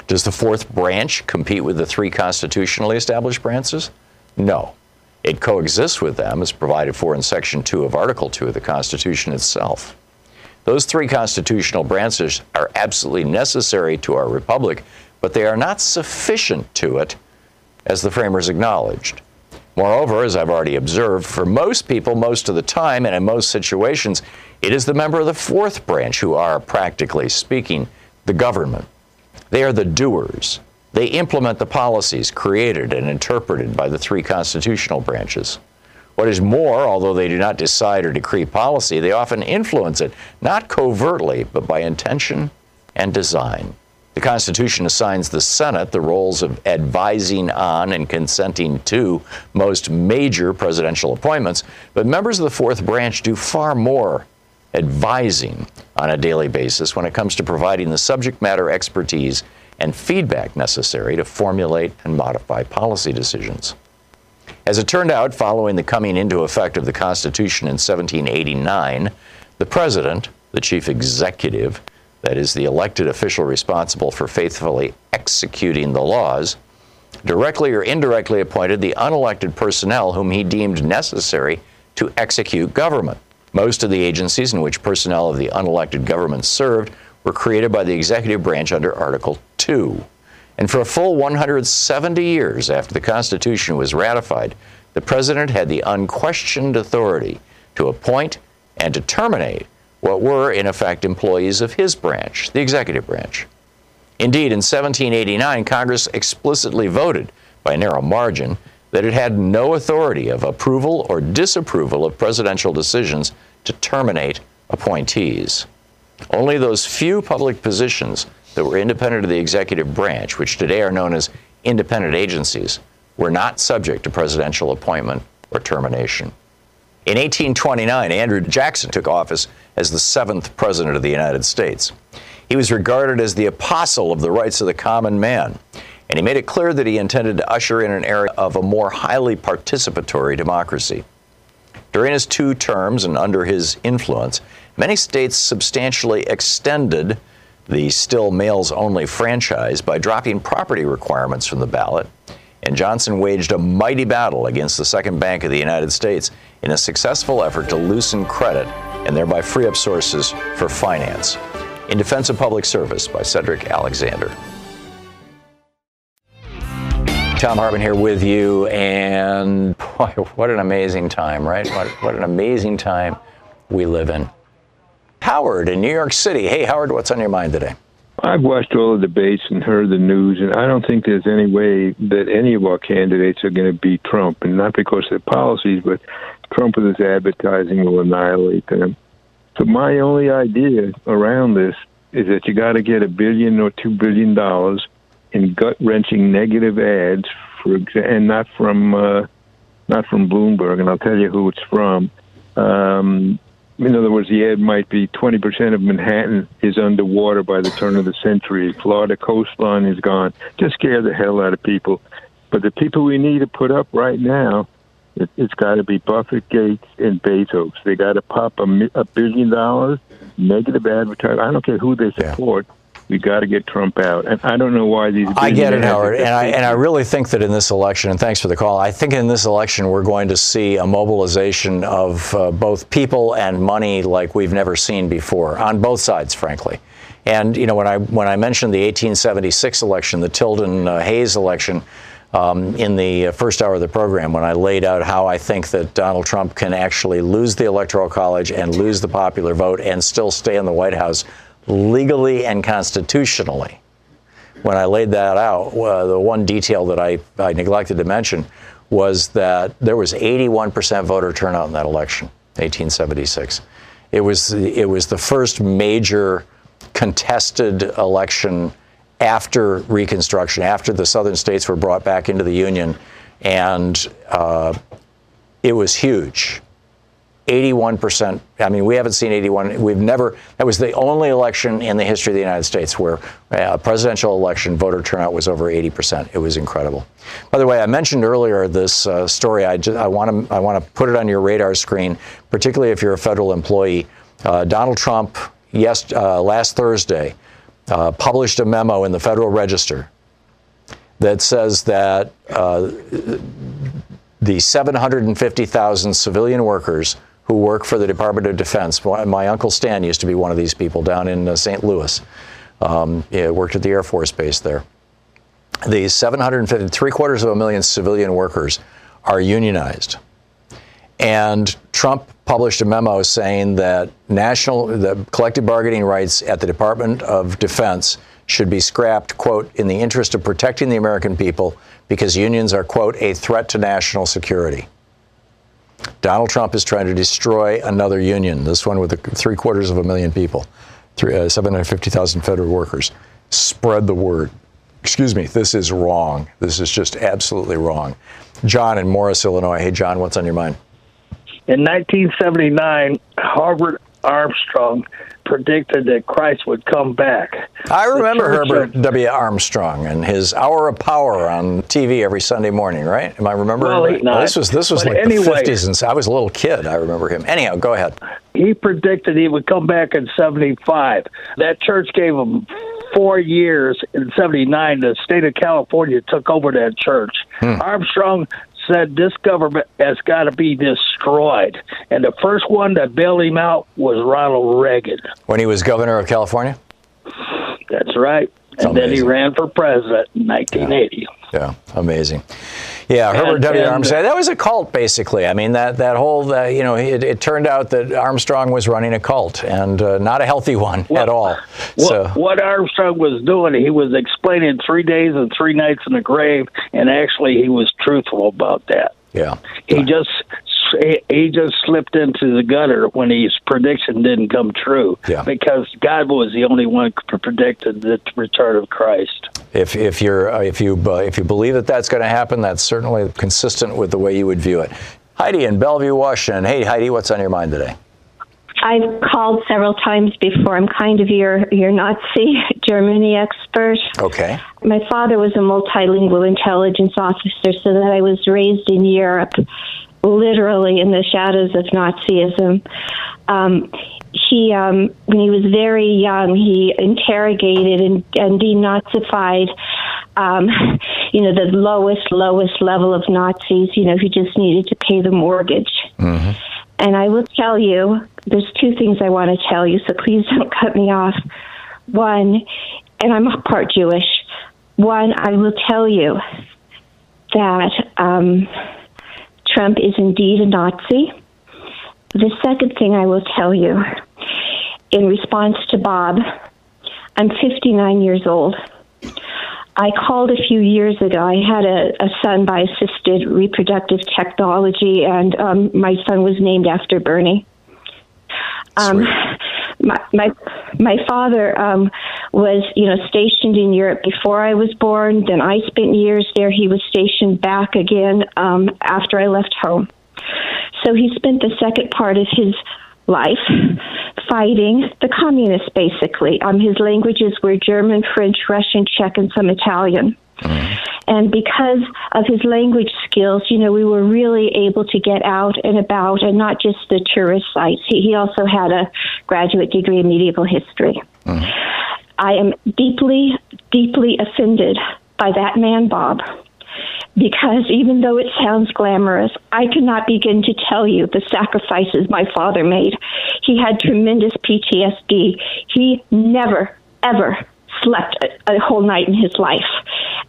Does the fourth branch compete with the three constitutionally established branches? No. It coexists with them as provided for in Section 2 of Article 2 of the Constitution itself. Those three constitutional branches are absolutely necessary to our republic, but they are not sufficient to it, as the framers acknowledged. Moreover, as I've already observed, for most people, most of the time, and in most situations, it is the member of the fourth branch who are, practically speaking, the government. They are the doers. They implement the policies created and interpreted by the three constitutional branches. What is more, although they do not decide or decree policy, they often influence it, not covertly, but by intention and design. The Constitution assigns the Senate the roles of advising on and consenting to most major presidential appointments, but members of the fourth branch do far more advising on a daily basis when it comes to providing the subject matter expertise and feedback necessary to formulate and modify policy decisions. As it turned out, following the coming into effect of the Constitution in 1789, the President, the chief executive, that is, the elected official responsible for faithfully executing the laws, directly or indirectly appointed the unelected personnel whom he deemed necessary to execute government. Most of the agencies in which personnel of the unelected government served were created by the executive branch under Article 2. And for a full 170 years after the Constitution was ratified, the President had the unquestioned authority to appoint and to terminate what were, in effect, employees of his branch, the executive branch. Indeed, in 1789, Congress explicitly voted by narrow margin that it had no authority of approval or disapproval of presidential decisions to terminate appointees. Only those few public positions that were independent of the executive branch, which today are known as independent agencies, were not subject to presidential appointment or termination. In 1829, Andrew Jackson took office as the seventh president of the United States. He was regarded as the apostle of the rights of the common man, and he made it clear that he intended to usher in an era of a more highly participatory democracy. During his two terms and under his influence, many states substantially extended the still males only franchise by dropping property requirements from the ballot. And Johnson waged a mighty battle against the second bank of the United States in a successful effort to loosen credit and thereby free up sources for finance. In Defense of Public Service by Cedric Alexander. Thom Hartmann here with you, and boy, what an amazing time, right? What, what an amazing time we live in. Howard in New York City. Hey, Howard, what's on your mind today? I've watched all the debates and heard the news, and I don't think there's any way that any of our candidates are going to beat Trump, and not because of their policies, but Trump with his advertising will annihilate them. So my only idea around this is that you got to get a billion or two billion dollars in gut wrenching negative ads, for and not from uh, not from Bloomberg, and I'll tell you who it's from. Um, in other words, the ad might be 20% of Manhattan is underwater by the turn of the century. Florida coastline is gone. Just scare the hell out of people. But the people we need to put up right now, it, it's got to be Buffett, Gates, and Bezos. They got to pop a, a billion dollars, negative advertising. I don't care who they support. We got to get Trump out, and I don't know why these. I get it, Howard, and I and I really think that in this election, and thanks for the call. I think in this election we're going to see a mobilization of uh, both people and money like we've never seen before on both sides, frankly. And you know, when I when I mentioned the 1876 election, the Tilden uh, Hayes election. Um, in the uh, first hour of the program, when I laid out how I think that Donald Trump can actually lose the Electoral College and lose the popular vote and still stay in the White House legally and constitutionally, when I laid that out, uh, the one detail that I, I neglected to mention was that there was 81% voter turnout in that election, 1876. It was it was the first major contested election after Reconstruction, after the southern states were brought back into the Union, and uh, it was huge. 81%. I mean, we haven't seen 81. We've never, that was the only election in the history of the United States where uh, a presidential election voter turnout was over 80%. It was incredible. By the way, I mentioned earlier this uh, story. I, just, I want to I want to put it on your radar screen, particularly if you're a federal employee. Uh, Donald Trump, yes, uh, last Thursday, uh, published a memo in the Federal Register that says that uh, the 750,000 civilian workers who work for the Department of Defense. My, uncle Stan used to be one of these people down in uh, St. Louis. Um, worked at the Air Force Base there. The 750, three quarters of a million civilian workers are unionized. And Trump published a memo saying that national, the collective bargaining rights at the Department of Defense should be scrapped, quote, in the interest of protecting the American people because unions are, quote, a threat to national security. Donald Trump is trying to destroy another union, this one with three quarters of a million people, uh, 750,000 federal workers. Spread the word. Excuse me, this is wrong. This is just absolutely wrong. John in Morris, Illinois. Hey, John, what's on your mind? In 1979, Herbert Armstrong predicted that Christ would come back. I remember Herbert W. Armstrong and his Hour of Power on TV every Sunday morning, right? Am I remembering Well, right? no, this was this was but like anyway- the 50s, and I was a little kid. I remember him. Anyhow, go ahead. He predicted he would come back in 75. That church gave him four years in 79. The state of California took over that church. Hmm. Armstrong said this government has got to be destroyed. And the first one that bailed him out was Ronald Reagan. When he was governor of California. That's right. And then he ran for president in 1980. Yeah, amazing. Yeah, Herbert And- W. Armstrong. That was a cult, basically. I mean, that that whole, uh, you know, it, it turned out that Armstrong was running a cult and uh, not a healthy one at all. What, so what Armstrong was doing, he was explaining three days and three nights in the grave, and actually he was truthful about that. yeah, He just he- he just slipped into the gutter when his prediction didn't come true. Yeah. Because God was the only one who predicted the return of Christ. if if you're uh, if you uh, if you believe that that's going to happen, that's certainly consistent with the way you would view it. Heidi in Bellevue, Washington. Hey, Heidi, what's on your mind today? I've called several times before. I'm kind of your your Nazi [laughs] Germany expert. Okay. My father was a multilingual intelligence officer, so that I was raised in Europe, literally in the shadows of Nazism. Um, he, um, when he was very young, he interrogated and, and denazified, um, [laughs] you know, the lowest, lowest level of Nazis, you know, who just needed to pay the mortgage. And I will tell you, there's two things I want to tell you, so please don't [laughs] cut me off. One, and I'm part Jewish. One, I will tell you that um, Trump is indeed a Nazi. The second thing I will tell you, in response to Bob, I'm 59 years old. I called a few years ago. I had a, a son by assisted reproductive technology, and um, my son was named after Bernie. Um, my, my my father um, was, you know, stationed in Europe before I was born. Then I spent years there. He was stationed back again um, after I left home. So he spent the second part of his life fighting the communists, basically. Um, his languages were German, French, Russian, Czech, and some Italian. Mm-hmm. And because of his language skills, you know, we were really able to get out and about and not just the tourist sites. He, he also had a graduate degree in medieval history. Mm-hmm. I am deeply, deeply offended by that man, Bob, because even though it sounds glamorous, I cannot begin to tell you the sacrifices my father made. He had tremendous PTSD. He never, ever slept a, a whole night in his life.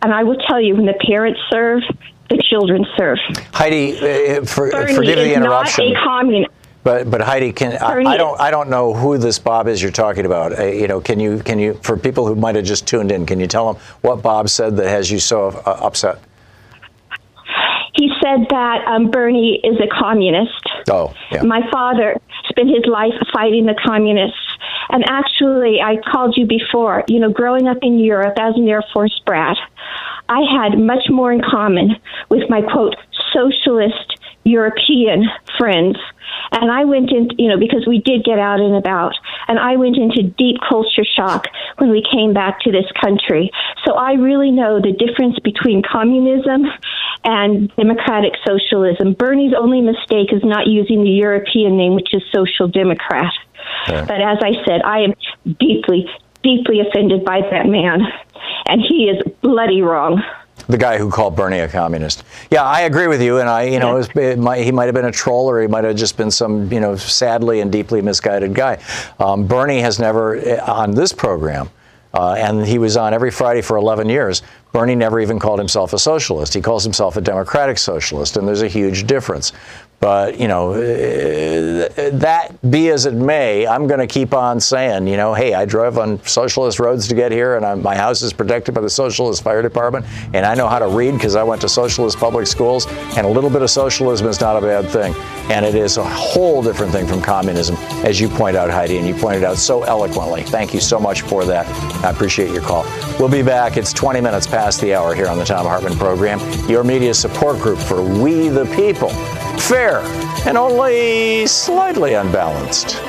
And I will tell you, when the parents serve, the children serve. Heidi, uh, for, Bernie forgive the interruption. not a. But but Heidi, can I, Bernie I don't I don't know who this Bob is you're talking about. Uh, you know, can you can you for people who might have just tuned in, can you tell them what Bob said that has you so uh, upset? He said that um, Bernie is a communist. Oh, yeah. My father spent his life fighting the communists. And actually, I called you before, you know, growing up in Europe as an Air Force brat, I had much more in common with my quote, socialist European friends. And I went in, you know, because we did get out and about, and I went into deep culture shock when we came back to this country. So I really know the difference between communism and democratic socialism. Bernie's only mistake is not using the European name, which is social democrat. But as I said, I am deeply, deeply offended by that man, and he is bloody wrong. The guy who called Bernie a communist. Yeah, I agree with you, and I, you know, it was, it might, he might have been a troll, or he might have just been some, you know, sadly and deeply misguided guy. Um, Bernie has never uh, on this program. Uh, and he was on every Friday for 11 years. Bernie never even called himself a socialist. He calls himself a democratic socialist, and there's a huge difference. But, you know, uh, that be as it may, I'm going to keep on saying, you know, hey, I drove on socialist roads to get here, and I'm, my house is protected by the socialist fire department, and I know how to read because I went to socialist public schools, and a little bit of socialism is not a bad thing. And it is a whole different thing from communism, as you point out, Heidi, and you pointed out so eloquently. Thank you so much for that. I appreciate your call. We'll be back. It's 20 minutes past the hour here on the Thom Hartmann program, your media support group for We the People. Fair and only slightly unbalanced.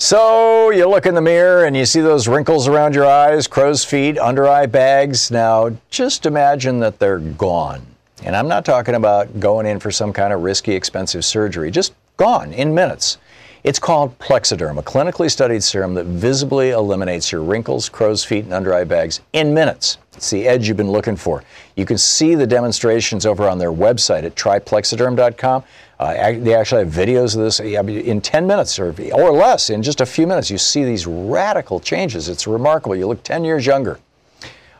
So you look in the mirror and you see those wrinkles around your eyes, crow's feet, under eye bags. Now just imagine that they're gone. And I'm not talking about going in for some kind of risky, expensive surgery, just gone in minutes. It's called Plexiderm, a clinically studied serum that visibly eliminates your wrinkles, crow's feet, and under eye bags in minutes. It's the edge you've been looking for. You can see the demonstrations over on their website at tryplexiderm.com. Uh, they actually have videos of this in 10 minutes or, or less. In just a few minutes, you see these radical changes. It's remarkable. You look 10 years younger.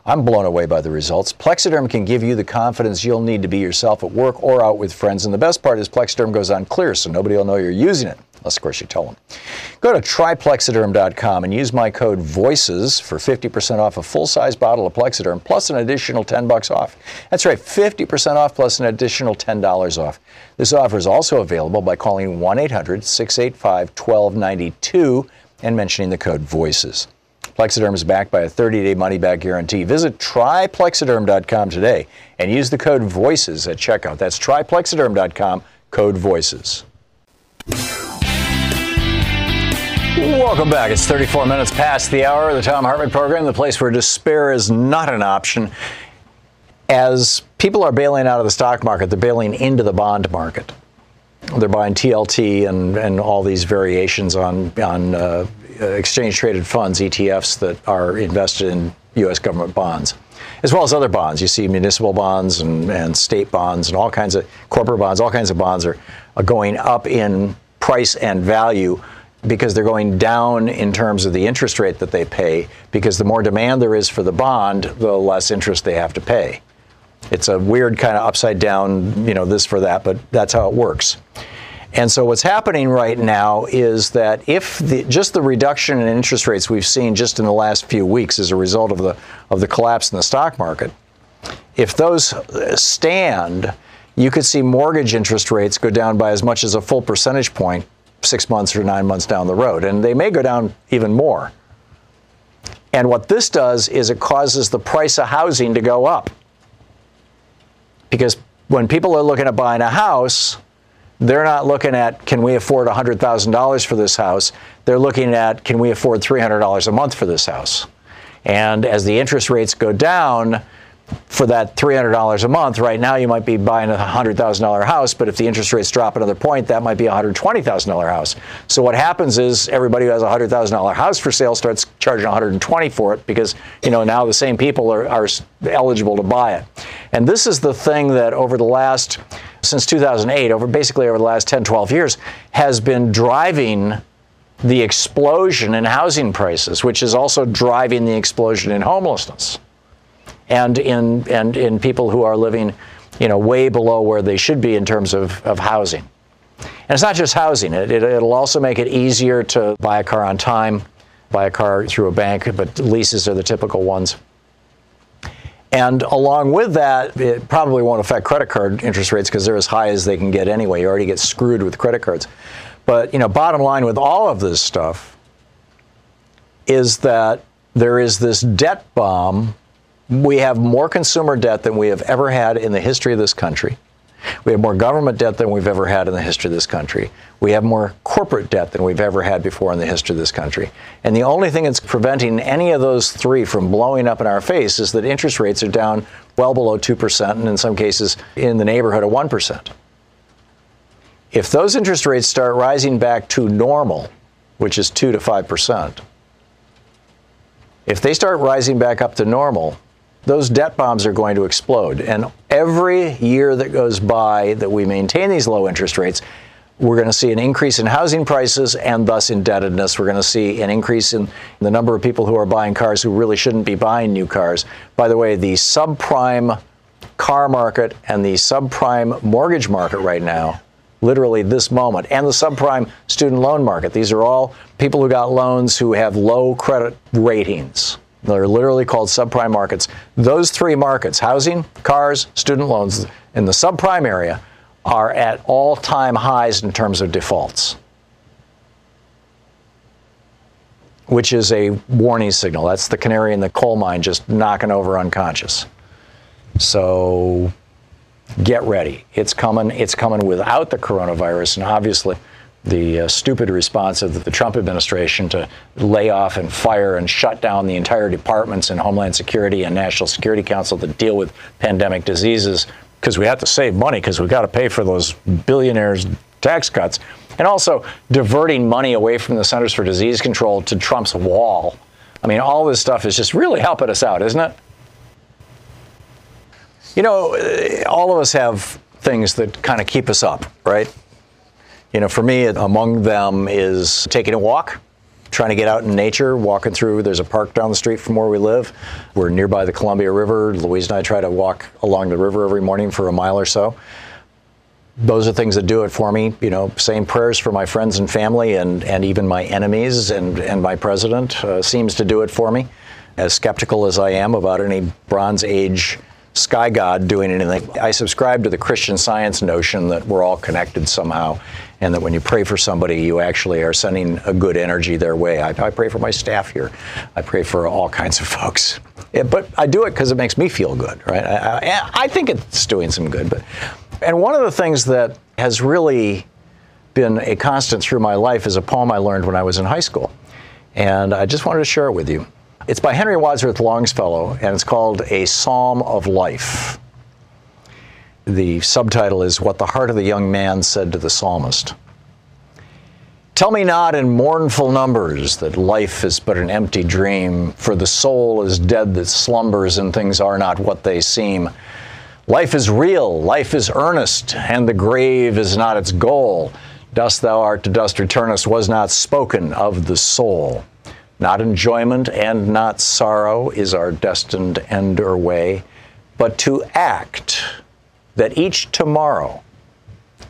I'm blown away by the results. Plexiderm can give you the confidence you'll need to be yourself at work or out with friends. And the best part is Plexiderm goes on clear, so nobody will know you're using it. Unless, of course, you tell them. Go to tryplexiderm.com and use my code VOICES for 50% off a full size bottle of Plexiderm plus an additional 10 bucks off. That's right, 50% off plus an additional $10 off. This offer is also available by calling 1 800 685 1292 and mentioning the code VOICES. Plexiderm is backed by a 30 day money back guarantee. Visit tryplexiderm.com today and use the code VOICES at checkout. That's tryplexiderm.com, code VOICES. Welcome back. It's 34 minutes past the hour of the Thom Hartmann program, the place where despair is not an option. As people are bailing out of the stock market, they're bailing into the bond market. They're buying TLT and, and all these variations on, on uh, exchange traded funds, ETFs, that are invested in U.S. government bonds, as well as other bonds. You see municipal bonds and, and state bonds and all kinds of corporate bonds, all kinds of bonds are, are going up in price and value because they're going down in terms of the interest rate that they pay because the more demand there is for the bond, the less interest they have to pay. It's a weird kind of upside down, you know, this for that, but that's how it works. And so what's happening right now is that if the, just the reduction in interest rates we've seen just in the last few weeks as a result of the of the collapse in the stock market, if those uh, stand, you could see mortgage interest rates go down by as much as a full percentage point six months or nine months down the road. And they may go down even more. And what this does is it causes the price of housing to go up. Because when people are looking at buying a house, they're not looking at can we afford $100,000 for this house? They're looking at can we afford $300 a month for this house? And as the interest rates go down, for that $300 a month, right now you might be buying a $100,000 house, but if the interest rates drop another point, that might be a $120,000 house. So what happens is everybody who has a $100,000 house for sale starts charging 120 for it because, you know, now the same people are, are eligible to buy it. And this is the thing that over the last, since 2008, over basically over the last 10, 12 years, has been driving the explosion in housing prices, which is also driving the explosion in homelessness and in and in people who are living, you know, way below where they should be in terms of, of housing. And it's not just housing. It, it, it'll also make it easier to buy a car on time, buy a car through a bank, but leases are the typical ones. And along with that, it probably won't affect credit card interest rates because they're as high as they can get anyway. You already get screwed with credit cards. But you know, bottom line with all of this stuff is that there is this debt bomb we have more consumer debt than we have ever had in the history of this country. We have more government debt than we've ever had in the history of this country. We have more corporate debt than we've ever had before in the history of this country. And the only thing that's preventing any of those three from blowing up in our face is that interest rates are down well below 2%, and in some cases in the neighborhood of 1%. If those interest rates start rising back to normal, which is 2 to 5%, if they start rising back up to normal, those debt bombs are going to explode. And every year that goes by that we maintain these low interest rates, we're going to see an increase in housing prices and thus indebtedness. We're going to see an increase in the number of people who are buying cars who really shouldn't be buying new cars. By the way, the subprime car market and the subprime mortgage market right now, literally this moment, and the subprime student loan market, these are all people who got loans who have low credit ratings. They're literally called subprime markets. Those three markets, housing, cars, student loans, in the subprime area, are at all time highs in terms of defaults, which is a warning signal. That's the canary in the coal mine just knocking over unconscious. So get ready. It's coming. It's coming without the coronavirus. And obviously, the uh, stupid response of the Trump administration to lay off and fire and shut down the entire departments in Homeland Security and National Security Council to deal with pandemic diseases because we have to save money because we've got to pay for those billionaires' tax cuts, and also diverting money away from the Centers for Disease Control to Trump's wall. I mean, all this stuff is just really helping us out, isn't it? You know, all of us have things that kind of keep us up, right? You know, for me, among them is taking a walk, trying to get out in nature, walking through. There's a park down the street from where we live. We're nearby the Columbia River. Louise and I try to walk along the river every morning for a mile or so. Those are things that do it for me. You know, saying prayers for my friends and family and, and even my enemies and, and my president uh, seems to do it for me. As skeptical as I am about any Bronze Age sky god doing anything. I subscribe to the Christian science notion that we're all connected somehow, and that when you pray for somebody, you actually are sending a good energy their way. I, I pray for my staff here. I pray for all kinds of [laughs] folks. Yeah, but I do it because it makes me feel good, right? I, I, I think it's doing some good. But and one of the things that has really been a constant through my life is a poem I learned when I was in high school, and I just wanted to share it with you. It's by Henry Wadsworth Longfellow, and it's called A Psalm of Life. The subtitle is What the Heart of the Young Man Said to the Psalmist. Tell me not in mournful numbers that life is but an empty dream, for the soul is dead that slumbers and things are not what they seem. Life is real, life is earnest, and the grave is not its goal. Dust thou art to dust returnest was not spoken of the soul. Not enjoyment and not sorrow is our destined end or way, but to act that each tomorrow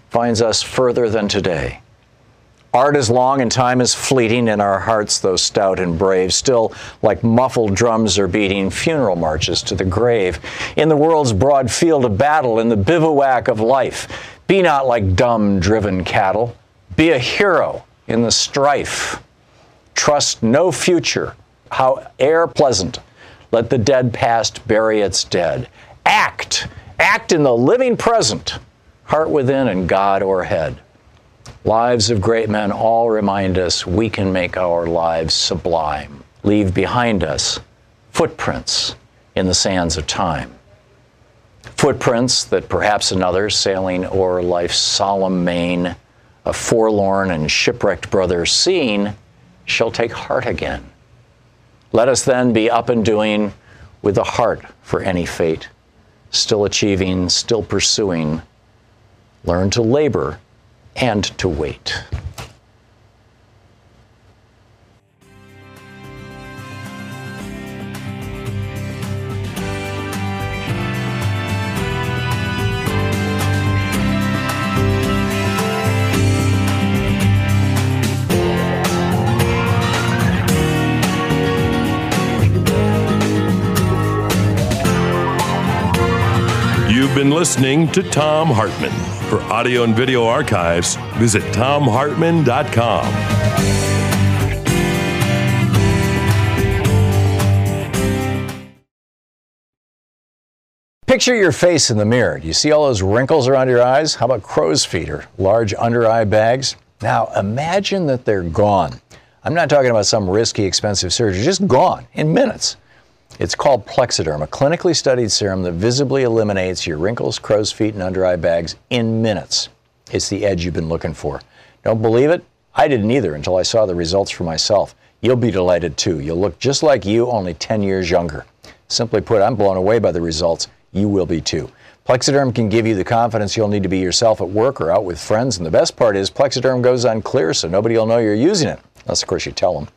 finds us further than today. Art is long and time is fleeting, and our hearts, though stout and brave, still like muffled drums are beating funeral marches to the grave. In the world's broad field of battle, in the bivouac of life, be not like dumb, driven cattle. Be a hero in the strife. Trust no future, howe'er pleasant. Let the dead past bury its dead. Act, act in the living present, heart within and God o'erhead. Lives of great men all remind us we can make our lives sublime. Leave behind us footprints in the sands of time. Footprints that perhaps another sailing o'er life's solemn main, a forlorn and shipwrecked brother seeing shall take heart again. Let us then be up and doing with a heart for any fate, still achieving, still pursuing. Learn to labor and to wait. Listening to Thom Hartmann. For audio and video archives, visit thomhartmann.com. Picture your face in the mirror. Do you see all those wrinkles around your eyes? How about crow's feet or large under eye bags? Now imagine that they're gone. I'm not talking about some risky, expensive surgery, just gone in minutes. It's called Plexiderm, a clinically studied serum that visibly eliminates your wrinkles, crow's feet, and under eye bags in minutes. It's the edge you've been looking for. Don't believe it? I didn't either until I saw the results for myself. You'll be delighted too. You'll look just like you, only 10 years younger. Simply put, I'm blown away by the results. You will be too. Plexiderm can give you the confidence you'll need to be yourself at work or out with friends. And the best part is, Plexiderm goes on clear so nobody will know you're using it. Unless, of course, you tell them.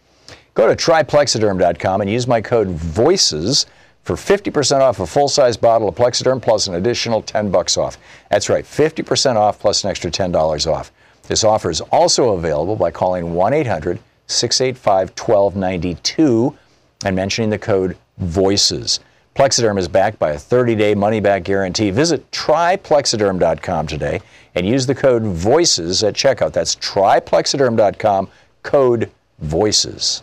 Go to tryplexiderm.com and use my code VOICES for 50% off a full-size bottle of Plexiderm plus an additional 10 bucks off. That's right, 50% off plus an extra $10 off. This offer is also available by calling 1-800-685-1292 and mentioning the code VOICES. Plexiderm is backed by a 30-day money-back guarantee. Visit tryplexiderm.com today and use the code VOICES at checkout. That's tryplexiderm.com, code VOICES.